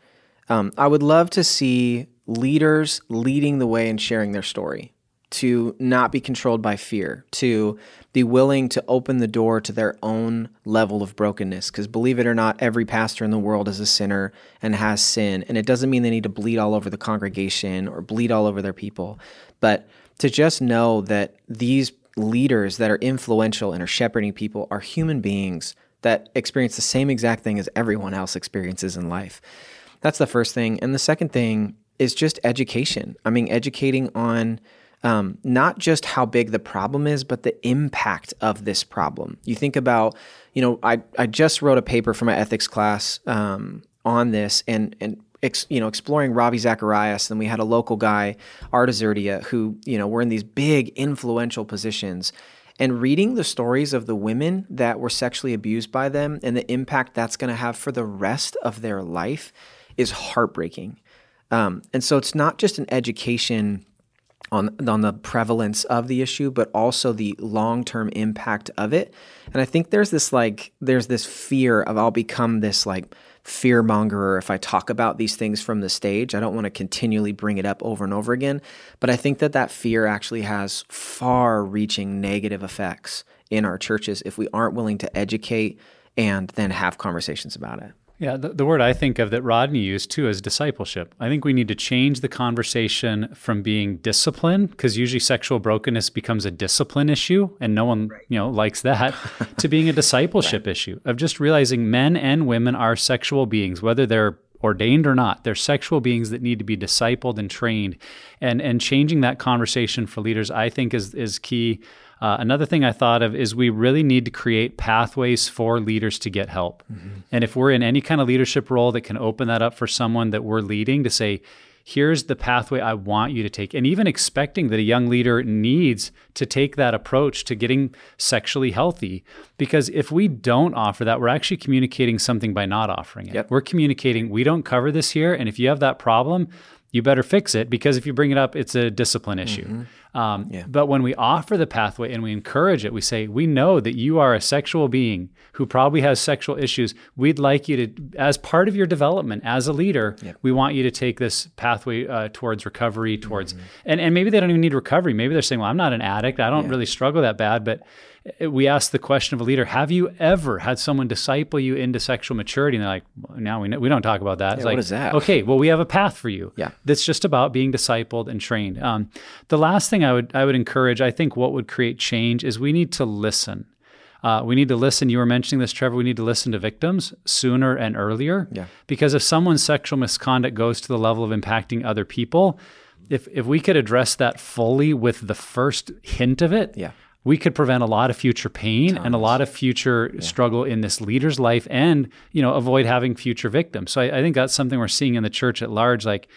um, I would love to see leaders leading the way and sharing their story, to not be controlled by fear, to be willing to open the door to their own level of brokenness. Because believe it or not, every pastor in the world is a sinner and has sin. And it doesn't mean they need to bleed all over the congregation or bleed all over their people, but to just know that these leaders that are influential and are shepherding people are human beings that experience the same exact thing as everyone else experiences in life. That's the first thing. And the second thing is just education. I mean, educating on um, not just how big the problem is, but the impact of this problem. You think about, you know, I, I just wrote a paper for my ethics class um, on this and, and Ex, you know, exploring Ravi Zacharias. Then we had a local guy, Art Azurdia, who, you know, were in these big influential positions. And reading the stories of the women that were sexually abused by them and the impact that's going to have for the rest of their life is heartbreaking. Um, and so it's not just an education on on the prevalence of the issue, but also the long term impact of it. And I think there's this like there's this fear of I'll become this like fear mongerer if I talk about these things from the stage. I don't want to continually bring it up over and over again, but I think that that fear actually has far reaching negative effects in our churches if we aren't willing to educate and then have conversations about it. Yeah, the, the, word I think of that Rodney used too is discipleship. I think we need to change the conversation from being discipline, because usually sexual brokenness becomes a discipline issue, and no one right. you know likes that, to being a discipleship right. issue of just realizing men and women are sexual beings, whether they're ordained or not. They're sexual beings that need to be discipled and trained, and and changing that conversation for leaders, I think, is is key. Uh, another thing I thought of is we really need to create pathways for leaders to get help. Mm-hmm. And if we're in any kind of leadership role that can open that up for someone that we're leading to say, here's the pathway I want you to take. And even expecting that a young leader needs to take that approach to getting sexually healthy. Because if we don't offer that, we're actually communicating something by not offering it. Yep. We're communicating, we don't cover this here. And if you have that problem, you better fix it because if you bring it up, it's a discipline issue. Mm-hmm. Um, yeah. But when we offer the pathway and we encourage it, we say, We know that you are a sexual being who probably has sexual issues. We'd like you to, as part of your development as a leader, yeah. we want you to take this pathway uh, towards recovery, towards, mm-hmm. and, and maybe they don't even need recovery. Maybe they're saying, Well, I'm not an addict. I don't yeah. really struggle that bad. But we ask the question of a leader have you ever had someone disciple you into sexual maturity and they're like well, now we, we don't talk about that yeah, it's like what is that okay well we have a path for you yeah that's just about being discipled and trained um, the last thing i would i would encourage i think what would create change is we need to listen uh, we need to listen. You were mentioning this, Trevor. We need to listen to victims sooner and earlier. Yeah. Because if someone's sexual misconduct goes to the level of impacting other people, if if we could address that fully with the first hint of it, yeah we could prevent a lot of future pain and a lot of future yeah. struggle in this leader's life and you know avoid having future victims so I, I, think that's something we're seeing in the church at large like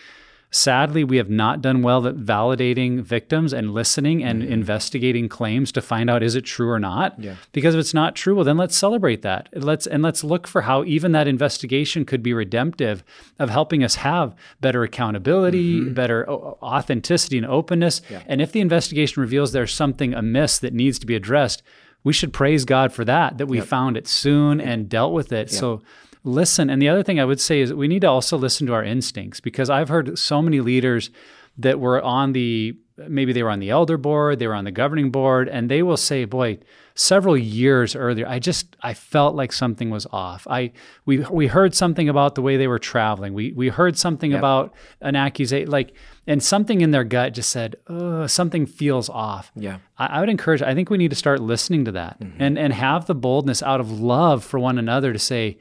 Sadly, we have not done well at validating victims and listening and mm-hmm. investigating claims to find out is it true or not. Yeah. Because if it's not true, well then let's celebrate that. Let's and let's look for how even that investigation could be redemptive of helping us have better accountability, mm-hmm. better authenticity and openness. Yeah. And if the investigation reveals there's something amiss that needs to be addressed, we should praise God for that that we yep. found it soon and dealt with it. Yep. So listen. And the other thing I would say is we need to also listen to our instincts because I've heard so many leaders that were on the maybe they were on the elder board, they were on the governing board, and they will say, "Boy, several years earlier, I just I felt like something was off. I we we heard something about the way they were traveling. We we heard something yep. about an accusation, like, and something in their gut just said, "Oh, something feels off." Yeah, I, I, would encourage. I think we need to start listening to that mm-hmm. and and have the boldness out of love for one another to say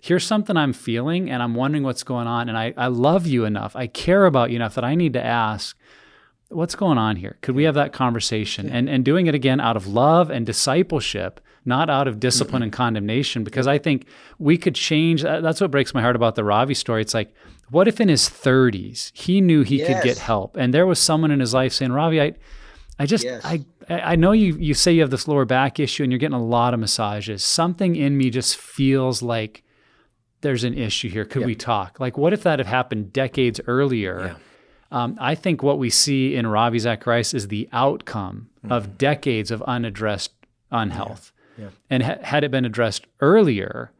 here's something I'm feeling and I'm wondering what's going on. And I, I love you enough. I care about you enough that I need to ask, what's going on here? Could we have that conversation? And, and doing it again out of love and discipleship, not out of discipline mm-hmm. and condemnation, because I think we could change. That's what breaks my heart about the Ravi story. It's like, what if in his 30s he knew he yes. could get help and there was someone in his life saying, Ravi, I, I just, yes. I, I know you, you say you have this lower back issue and you're getting a lot of massages. Something in me just feels like there's an issue here. Could we talk? Like, what if that had happened decades earlier? Um, I think what we see in Ravi Zacharias is the outcome of decades of unaddressed unhealth. And ha- had it been addressed earlier,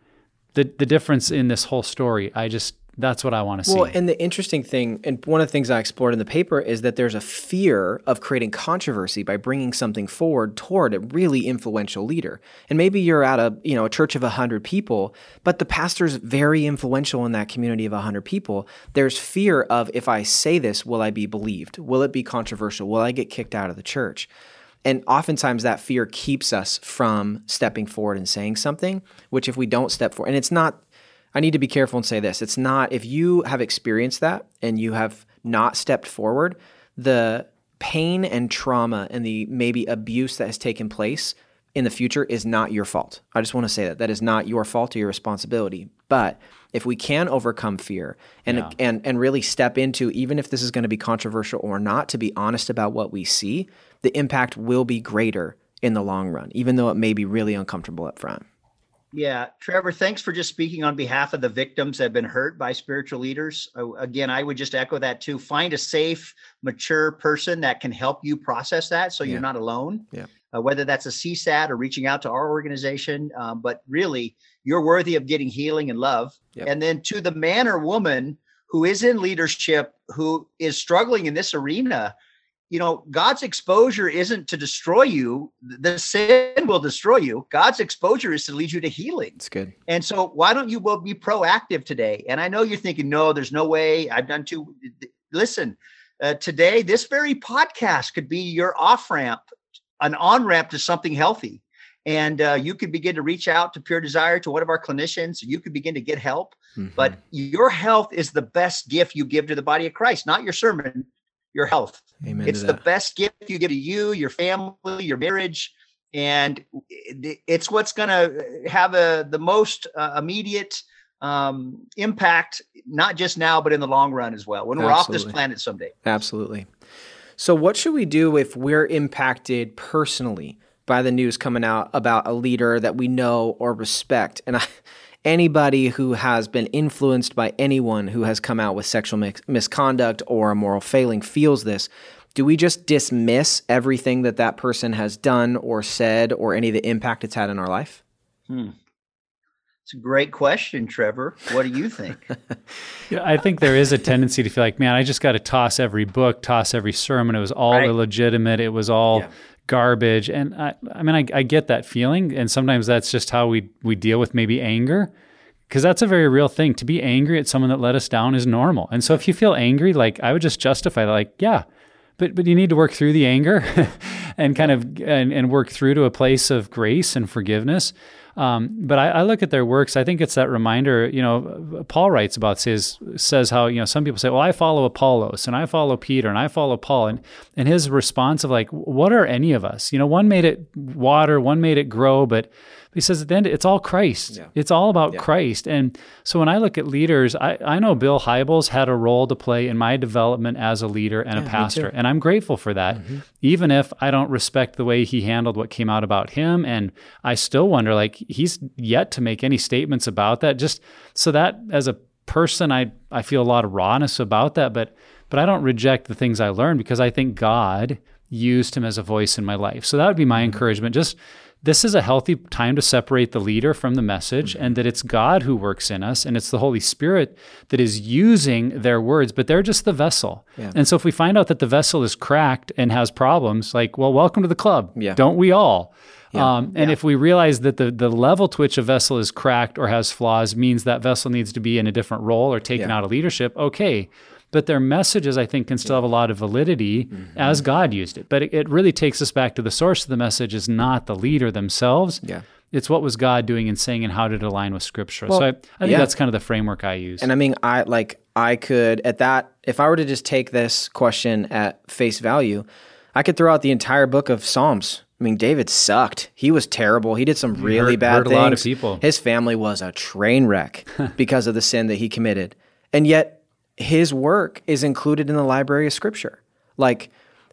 the the difference in this whole story, I just that's what I want to see. Well, and the interesting thing, and one of the things I explored in the paper is that there's a fear of creating controversy by bringing something forward toward a really influential leader. And maybe you're at a you know a church of hundred people, but the pastor's very influential in that community of hundred people. There's fear of if I say this, will I be believed? Will it be controversial? Will I get kicked out of the church? And oftentimes that fear keeps us from stepping forward and saying something, which if we don't step forward, and it's not I need to be careful and say this. It's not, if you have experienced that and you have not stepped forward, the pain and trauma and the maybe abuse that has taken place in the future is not your fault. I just want to say that. That is not your fault or your responsibility. But if we can overcome fear and, Yeah. and, and really step into, even if this is going to be controversial or not, to be honest about what we see, the impact will be greater in the long run, even though it may be really uncomfortable up front. Yeah, Trevor, thanks for just speaking on behalf of the victims that have been hurt by spiritual leaders. Uh, again, I would just echo that too. Find a safe, mature person that can help you process that so Yeah. you're not alone. Yeah. Uh, whether that's a CSAT or reaching out to our organization, um, but really, you're worthy of getting healing and love. Yep. And then to the man or woman who is in leadership, who is struggling in this arena, you know, God's exposure isn't to destroy you. The sin will destroy you. God's exposure is to lead you to healing. It's good. And so, why don't you well be proactive today? And I know you're thinking, no, there's no way. I've done too. Listen, uh, today, this very podcast could be your off ramp, an on ramp to something healthy. And uh, you could begin to reach out to Pure Desire, to one of our clinicians. You could begin to get help. But your health is the best gift you give to the body of Christ, not your sermon, your health. Amen It's the best gift you give to you, your family, your marriage, and it's what's going to have a the most uh, immediate um, impact, not just now, but in the long run as well. When we're off this planet someday. Absolutely. So, what should we do if we're impacted personally by the news coming out about a leader that we know or respect? And I, anybody who has been influenced by anyone who has come out with sexual mis- misconduct or a moral failing feels this. Do we just dismiss everything that that person has done or said or any of the impact it's had in our life? Hmm. It's a great question, Trevor. What do you think? Yeah, I think there is a tendency to feel like, man, I just got to toss every book, toss every sermon. It was all Right. illegitimate. It was all Yeah. Garbage. And I, I mean, I, I get that feeling. And sometimes that's just how we, we deal with maybe anger. Because that's a very real thing. To be angry at someone that let us down is normal. And so if you feel angry, like I would just justify like, yeah, but but you need to work through the anger and kind of and, and work through to a place of grace and forgiveness. Um, but I, I look at their works. I think it's that reminder. You know, Paul writes about says says how you know some people say, "Well, I follow Apollos and I follow Peter and I follow Paul," and and his response of like, "What are any of us? You know, one made it water, one made it grow, but." He says at the end, it's all Christ. Yeah. It's all about Christ. And so when I look at leaders, I, I know Bill Hybels had a role to play in my development as a leader and a pastor. And I'm grateful for that, mm-hmm. even if I don't respect the way he handled what came out about him. And I still wonder, like, he's yet to make any statements about that. Just so that as a person, I, I feel a lot of rawness about that. But but I don't reject the things I learned because I think God used him as a voice in my life. So that would be my mm-hmm. encouragement. Just this is a healthy time to separate the leader from the message and that it's God who works in us and it's the Holy Spirit that is using their words, but they're just the vessel. And so if we find out that the vessel is cracked and has problems, like, well, welcome to the club. Yeah. Don't we all? Um, and if we realize that the, the level to which a vessel is cracked or has flaws means that vessel needs to be in a different role or taken Yeah. out of leadership, okay. But their messages, I think, can still have a lot of validity Mm-hmm. as God used it. But it, it really takes us back to the source of the message is not the leader themselves. Yeah. It's what was God doing and saying and how did it align with scripture. Well, so I, I think yeah. that's kind of the framework I use. And I mean, I like I could at that if I were to just take this question at face value, I could throw out the entire book of Psalms. I mean, David sucked. He was terrible. He did some really hurt- bad hurt a lot of people. His family was a train wreck because of the sin that he committed. And yet his work is included in the library of scripture. Like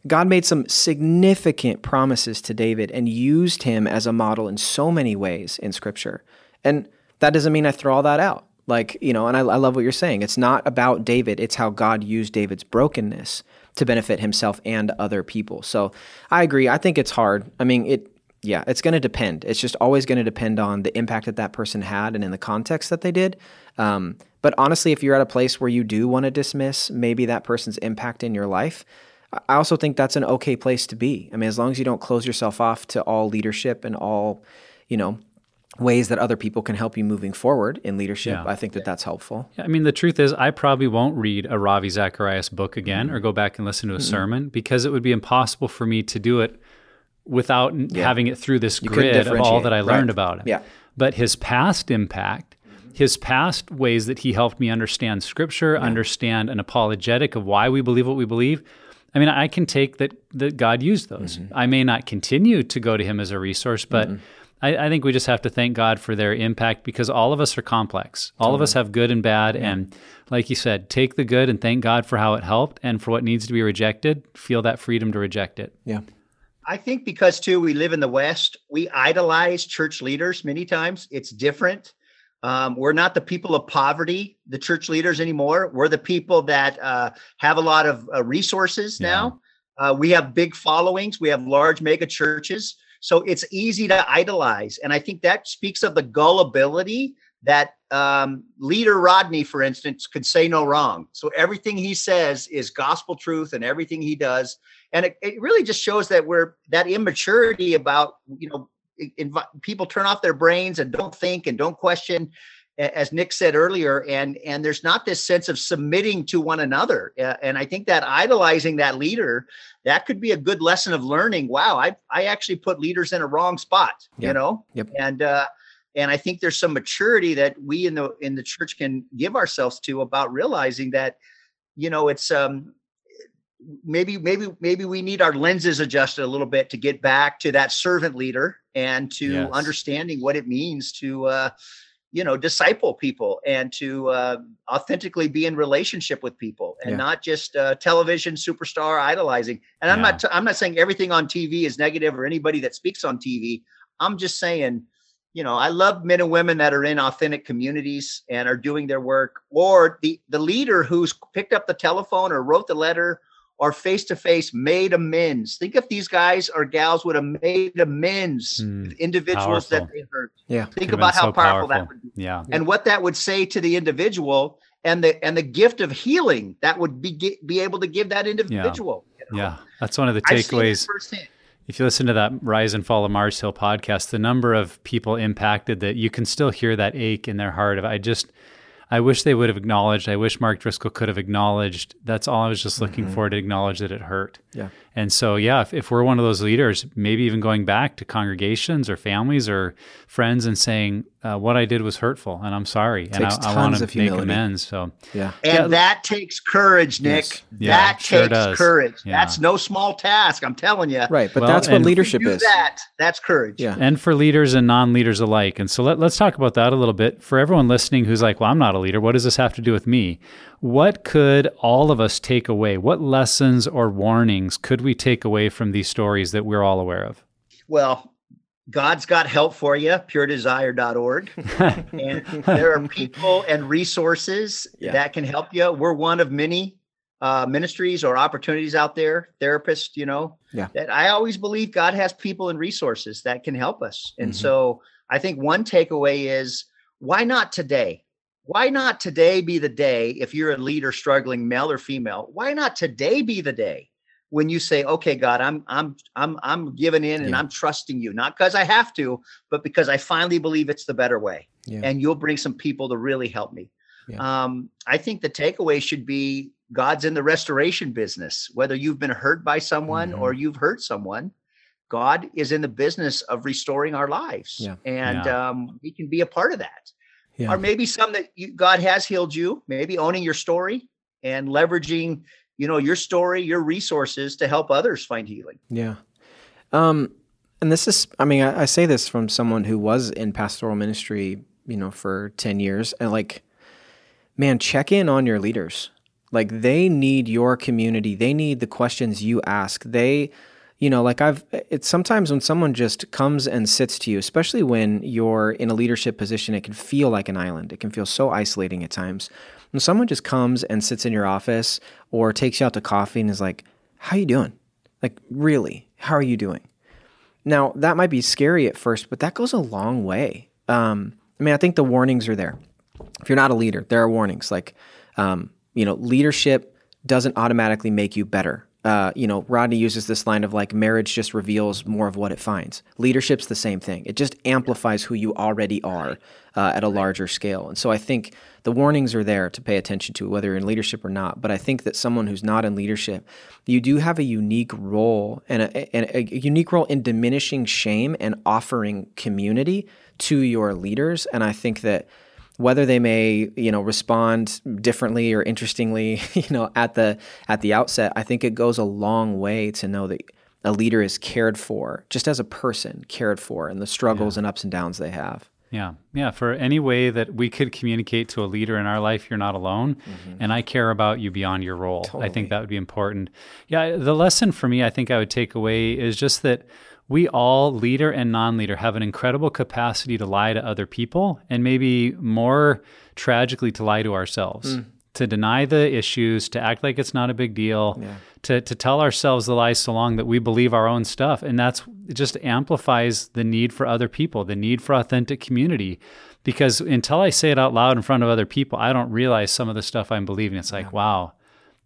God made some significant promises to David and used him as a model in so many ways in scripture. And that doesn't mean I throw all that out. Like, you know, and I, I love what you're saying. It's not about David, it's how God used David's brokenness to benefit himself and other people. So I agree. I think it's hard. I mean, it, yeah, it's going to depend. It's just always going to depend on the impact that that person had and in the context that they did. Um, but honestly, if you're at a place where you do want to dismiss maybe that person's impact in your life, I also think that's an okay place to be. I mean, as long as you don't close yourself off to all leadership and all, you know, ways that other people can help you moving forward in leadership, yeah. I think that that's helpful. Yeah, I mean, the truth is, I probably won't read a Ravi Zacharias book again mm-hmm. or go back and listen to a mm-hmm. sermon because it would be impossible for me to do it without yeah. having it through this you grid of all that I learned right. about him. Yeah. But his past impact, his past ways that he helped me understand scripture, yeah. understand an apologetic of why we believe what we believe. I mean, I can take that that God used those. Mm-hmm. I may not continue to go to him as a resource, but mm-hmm I, I, think we just have to thank God for their impact because all of us are complex. All totally. of us have good and bad. Yeah. And like you said, take the good and thank God for how it helped. And for what needs to be rejected, feel that freedom to reject it. Yeah. I think because too, we live in the West, we idolize church leaders many times. It's different. Um, we're not the people of poverty, the church leaders anymore. We're the people that uh, have a lot of uh, resources yeah. now. Uh, we have big followings. We have large mega churches. So it's easy to idolize. And I think that speaks of the gullibility that um, leader Rodney, for instance, could say no wrong. So everything he says is gospel truth and everything he does. And it, it really just shows that we're that immaturity about, you know, inv- people turn off their brains and don't think and don't question as Nick said earlier, and and there's not this sense of submitting to one another. Uh, and I think that idolizing that leader, that could be a good lesson of learning. Wow, I I actually put leaders in a wrong spot, yep. you know. Yep. And uh, and I think there's some maturity that we in the in the church can give ourselves to about realizing that, you know, it's um maybe maybe maybe we need our lenses adjusted a little bit to get back to that servant leader and to yes. understanding what it means to uh you know disciple people and to uh, authentically be in relationship with people and yeah. not just uh, television superstar idolizing and i'm not t- i'm not saying everything on tv is negative or anybody that speaks on tv i'm just saying you know i love men and women that are in authentic communities and are doing their work or the the leader who's picked up the telephone or wrote the letter or face to face made amends. Think if these guys or gals would have made amends mm, with individuals powerful. that they hurt. Yeah. Think about how so powerful, powerful, that would be. Yeah. And what that would say to the individual and the and the gift of healing that would be be able to give that individual. Yeah. You know? yeah. That's one of the takeaways. If you listen to that Rise and Fall of Mars Hill podcast, the number of people impacted that you can still hear that ache in their heart of I just I wish they would have acknowledged. I wish Mark Driscoll could have acknowledged. That's all I was just looking mm-hmm. for to acknowledge that it hurt. Yeah. And so, yeah, if, if we're one of those leaders, maybe even going back to congregations or families or friends and saying, uh, what I did was hurtful and I'm sorry. and I, I want to make amends. So, yeah. And yeah. that takes courage, Nick. Yes. Yeah, that sure takes does. courage. Yeah. That's no small task. I'm telling you. Right. But well, that's what leadership is. That, that's courage. Yeah. And for leaders and non leaders alike. And so let, let's talk about that a little bit. For everyone listening who's like, well, I'm not a leader. What does this have to do with me? What could all of us take away? What lessons or warnings could we take away from these stories that we're all aware of? Well, God's got help for you, puredesire.org. and there are people and resources yeah. that can help you. We're one of many uh, ministries or opportunities out there, therapists, you know, yeah. that I always believe God has people and resources that can help us. And mm-hmm. so I think one takeaway is why not today? Why not today be the day if you're a leader struggling, male or female? Why not today be the day when you say, "Okay, God, I'm I'm I'm I'm giving in and yeah. I'm trusting you, not because I have to, but because I finally believe it's the better way, yeah. and you'll bring some people to really help me." Yeah. Um, I think the takeaway should be God's in the restoration business. Whether you've been hurt by someone mm-hmm. or you've hurt someone, God is in the business of restoring our lives, yeah. and um, we can be a part of that. Or maybe some that you, God has healed you. Maybe owning your story and leveraging you know your story your resources to help others find healing. Yeah. Um and this is i mean I, I, say this from someone who was in pastoral ministry you know for 10 years and like man check in on your leaders. Like they need your community. They need the questions you ask. They you know, like I've, it's sometimes when someone just comes and sits to you, especially when you're in a leadership position, it can feel like an island. It can feel so isolating at times. When someone just comes and sits in your office or takes you out to coffee and is like, how you doing? Like, really, how are you doing? Now, that might be scary at first, but that goes a long way. Um, I mean, I think the warnings are there. If you're not a leader, there are warnings like, um, you know, leadership doesn't automatically make you better uh, you know, Rodney uses this line of like marriage just reveals more of what it finds. Leadership's the same thing. It just amplifies who you already are uh, at a larger scale. And so I think the warnings are there to pay attention to, whether you're in leadership or not. But I think that someone who's not in leadership, you do have a unique role and a, and a unique role in diminishing shame and offering community to your leaders. And I think that whether they may you know respond differently or interestingly you know at the at the outset i think it goes a long way to know that a leader is cared for just as a person cared for and the struggles yeah. and ups and downs they have yeah yeah for any way that we could communicate to a leader in our life you're not alone mm-hmm. and i care about you beyond your role totally. i think that would be important yeah the lesson for me i think i would take away is just that we all, leader and non leader, have an incredible capacity to lie to other people and maybe more tragically to lie to ourselves. Mm. To deny the issues, to act like it's not a big deal, yeah. to, to tell ourselves the lies so long that we believe our own stuff. And that's it just amplifies the need for other people, the need for authentic community. Because until I say it out loud in front of other people, I don't realize some of the stuff I'm believing. It's like, yeah. wow,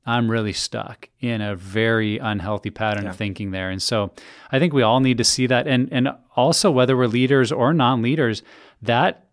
I'm really stuck in a very unhealthy pattern yeah. of thinking there. And so I think we all need to see that. And, and also, whether we're leaders or non leaders, that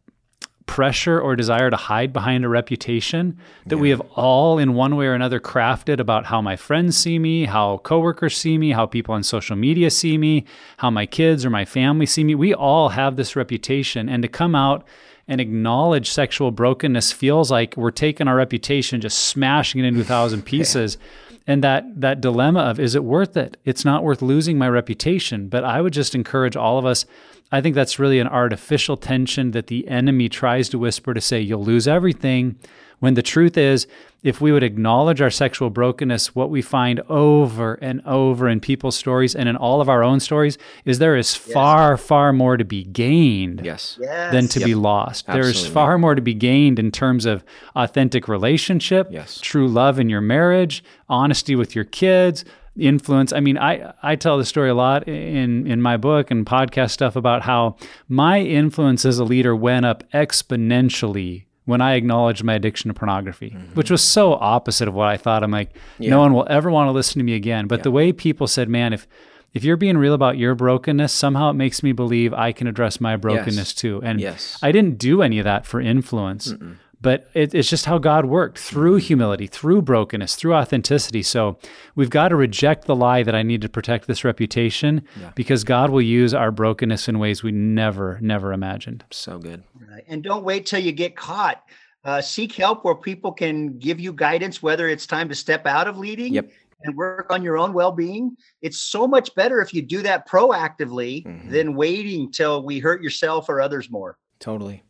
pressure or desire to hide behind a reputation that yeah. we have all in one way or another crafted about how my friends see me, how coworkers see me, how people on social media see me, how my kids or my family see me. We all have this reputation and to come out and acknowledge sexual brokenness feels like we're taking our reputation, just smashing it into a thousand pieces. and that that dilemma of is it worth it? It's not worth losing my reputation. But I would just encourage all of us. I think that's really an artificial tension that the enemy tries to whisper to say you'll lose everything when the truth is, if we would acknowledge our sexual brokenness, what we find over and over in people's stories and in all of our own stories is there is yes. far, far more to be gained yes. than to yep. be lost. Absolutely. There's far more to be gained in terms of authentic relationship, yes. true love in your marriage, honesty with your kids, influence. I mean, I, I tell the story a lot in, in my book and podcast stuff about how my influence as a leader went up exponentially when I acknowledged my addiction to pornography, mm-hmm. which was so opposite of what I thought. I'm like, yeah. no one will ever want to listen to me again. But yeah. the way people said, man, if if you're being real about your brokenness, somehow it makes me believe I can address my brokenness yes. too. And yes. I didn't do any of that for influence. Mm-mm but it, it's just how God worked through humility, through brokenness, through authenticity. So we've got to reject the lie that I need to protect this reputation yeah. because God will use our brokenness in ways we never, never imagined. So good. Right. And don't wait till you get caught. Uh, seek help where people can give you guidance, whether it's time to step out of leading yep. and work on your own well being. It's so much better if you do that proactively mm-hmm. than waiting till we hurt yourself or others more. Totally.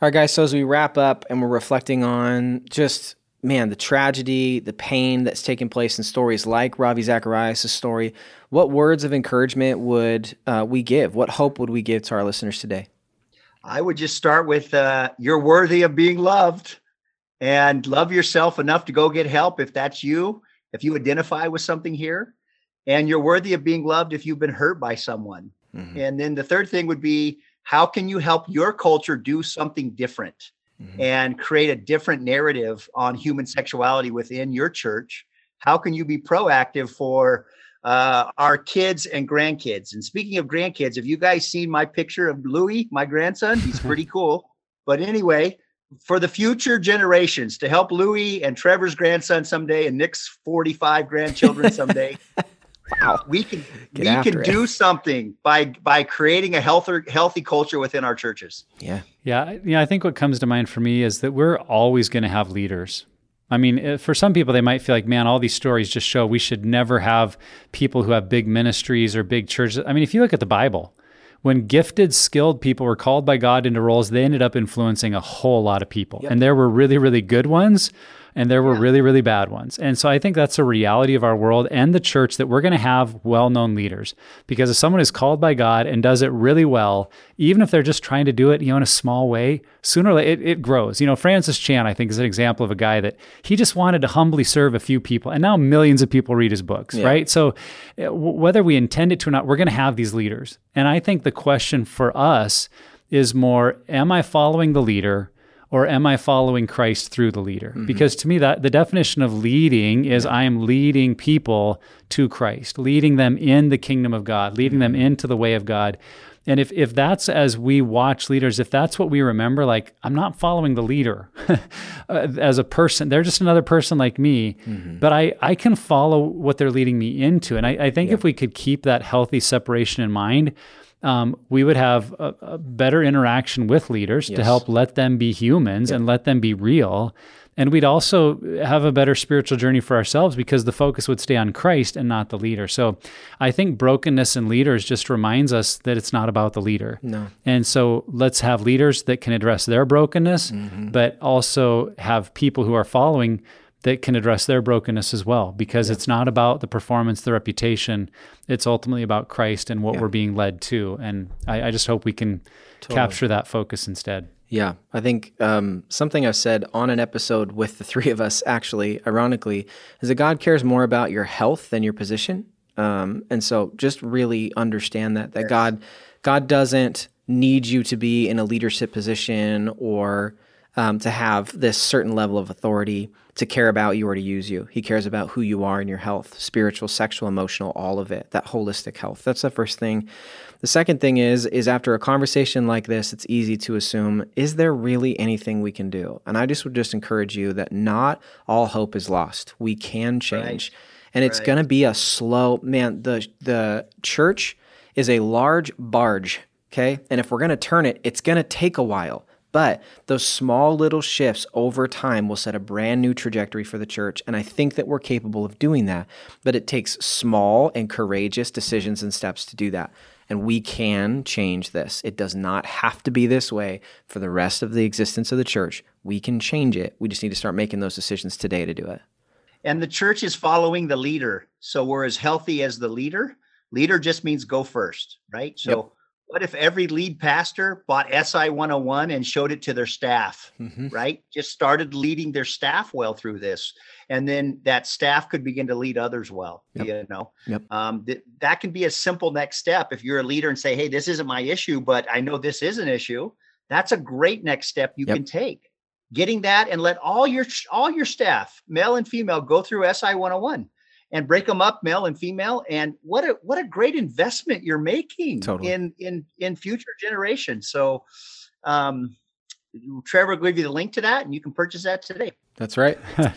All right, guys. So as we wrap up and we're reflecting on just man, the tragedy, the pain that's taken place in stories like Ravi Zacharias' story, what words of encouragement would uh, we give? What hope would we give to our listeners today? I would just start with uh, you're worthy of being loved and love yourself enough to go get help if that's you, if you identify with something here. And you're worthy of being loved if you've been hurt by someone. Mm-hmm. And then the third thing would be how can you help your culture do something different mm-hmm. and create a different narrative on human sexuality within your church? How can you be proactive for uh, our kids and grandkids? And speaking of grandkids have you guys seen my picture of louis my grandson? He's pretty cool. But anyway for the future generations to help louis and trevor's grandson someday and nick's 45 grandchildren someday Wow. We can Get we can it. do something by by creating a healthy healthy culture within our churches. Yeah. Yeah, yeah, I think what comes to mind for me is that we're always going to have leaders. I mean, eh, for some people, they might feel like, man, all these stories just show we should never have people who have big ministries or big churches. I mean, if you look at the Bible, when gifted, skilled people were called by God into roles, they ended up influencing a whole lot of people. Yep. And there were really, really good ones and there were yeah. really, really bad ones. And so I think that's a reality of our world and the church that we're going to have well known leaders. Because if someone is called by God and does it really well, even if they're just trying to do it, you know, in a small way, sooner or later it, it grows. You know, Francis Chan, I think, is an example of a guy that he just wanted to humbly serve a few people, and now millions of people read his books, yeah. right? So eh, w- whether we intend it to or not, we're going to have these leaders. And I think the question for us is more, am I following the leader? Or am I following Christ through the leader? Mm-hmm. Because to me, that the definition of leading is yeah. I am leading people to Christ, leading them in the kingdom of God, leading mm-hmm. them into the way of God. And if, if that's as we watch leaders, if that's what we remember, like I'm not following the leader as a person, they're just another person like me, mm-hmm. but I, I can follow what they're leading me into. And I, I think yeah. if we could keep that healthy separation in mind, um, we would have a, a, better interaction with leaders yes. to help let them be humans and let them be real. And we'd also have a better spiritual journey for ourselves because the focus would stay on Christ and not the leader. So I think brokenness in leaders just reminds us that it's not about the leader. No. And so let's have leaders that can address their brokenness, mm-hmm. but also have people who are following that can address their brokenness as well because yeah. it's not about the performance the reputation it's ultimately about christ and what yeah. we're being led to and I, I just hope we can totally. capture that focus instead yeah i think um, something i've said on an episode with the three of us actually ironically is that god cares more about your health than your position um, and so just really understand that that yes. god god doesn't need you to be in a leadership position or um, to have this certain level of authority to care about you or to use you. He cares about who you are and your health, spiritual, sexual, emotional, all of it, that holistic health. That's the first thing. The second thing is is after a conversation like this, it's easy to assume is there really anything we can do? And I just would just encourage you that not all hope is lost. We can change. Right. And it's right. going to be a slow man the the church is a large barge, okay? And if we're going to turn it, it's going to take a while. But those small little shifts over time will set a brand new trajectory for the church. And I think that we're capable of doing that. But it takes small and courageous decisions and steps to do that. And we can change this. It does not have to be this way for the rest of the existence of the church. We can change it. We just need to start making those decisions today to do it. And the church is following the leader. So we're as healthy as the leader. Leader just means go first, right? So yep what if every lead pastor bought SI 101 and showed it to their staff, mm-hmm. right? Just started leading their staff well through this. And then that staff could begin to lead others well, yep. you know? Yep. Um, th- that can be a simple next step. If you're a leader and say, hey, this isn't my issue, but I know this is an issue, that's a great next step you yep. can take. Getting that and let all your all your staff, male and female, go through SI 101 and break them up male and female and what a what a great investment you're making totally. in in in future generations. So um trevor will give you the link to that and you can purchase that today. That's right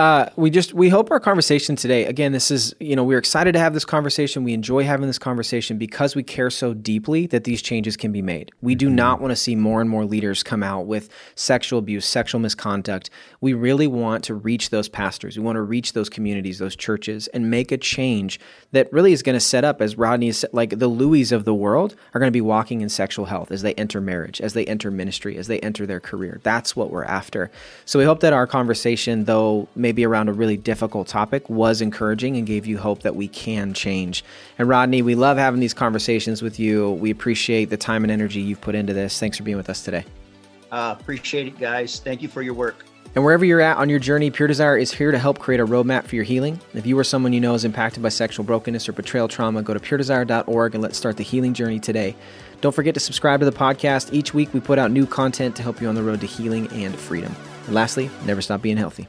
Uh, we just we hope our conversation today. Again, this is you know we're excited to have this conversation. We enjoy having this conversation because we care so deeply that these changes can be made. We do mm-hmm. not want to see more and more leaders come out with sexual abuse, sexual misconduct. We really want to reach those pastors. We want to reach those communities, those churches, and make a change that really is going to set up as Rodney said, like the Louis of the world are going to be walking in sexual health as they enter marriage, as they enter ministry, as they enter their career. That's what we're after. So we hope that our conversation, though maybe around a really difficult topic, was encouraging and gave you hope that we can change. And Rodney, we love having these conversations with you. We appreciate the time and energy you've put into this. Thanks for being with us today. Uh, appreciate it, guys. Thank you for your work. And wherever you're at on your journey, Pure Desire is here to help create a roadmap for your healing. If you or someone you know is impacted by sexual brokenness or betrayal trauma, go to puredesire.org and let's start the healing journey today. Don't forget to subscribe to the podcast. Each week we put out new content to help you on the road to healing and freedom. And lastly, never stop being healthy.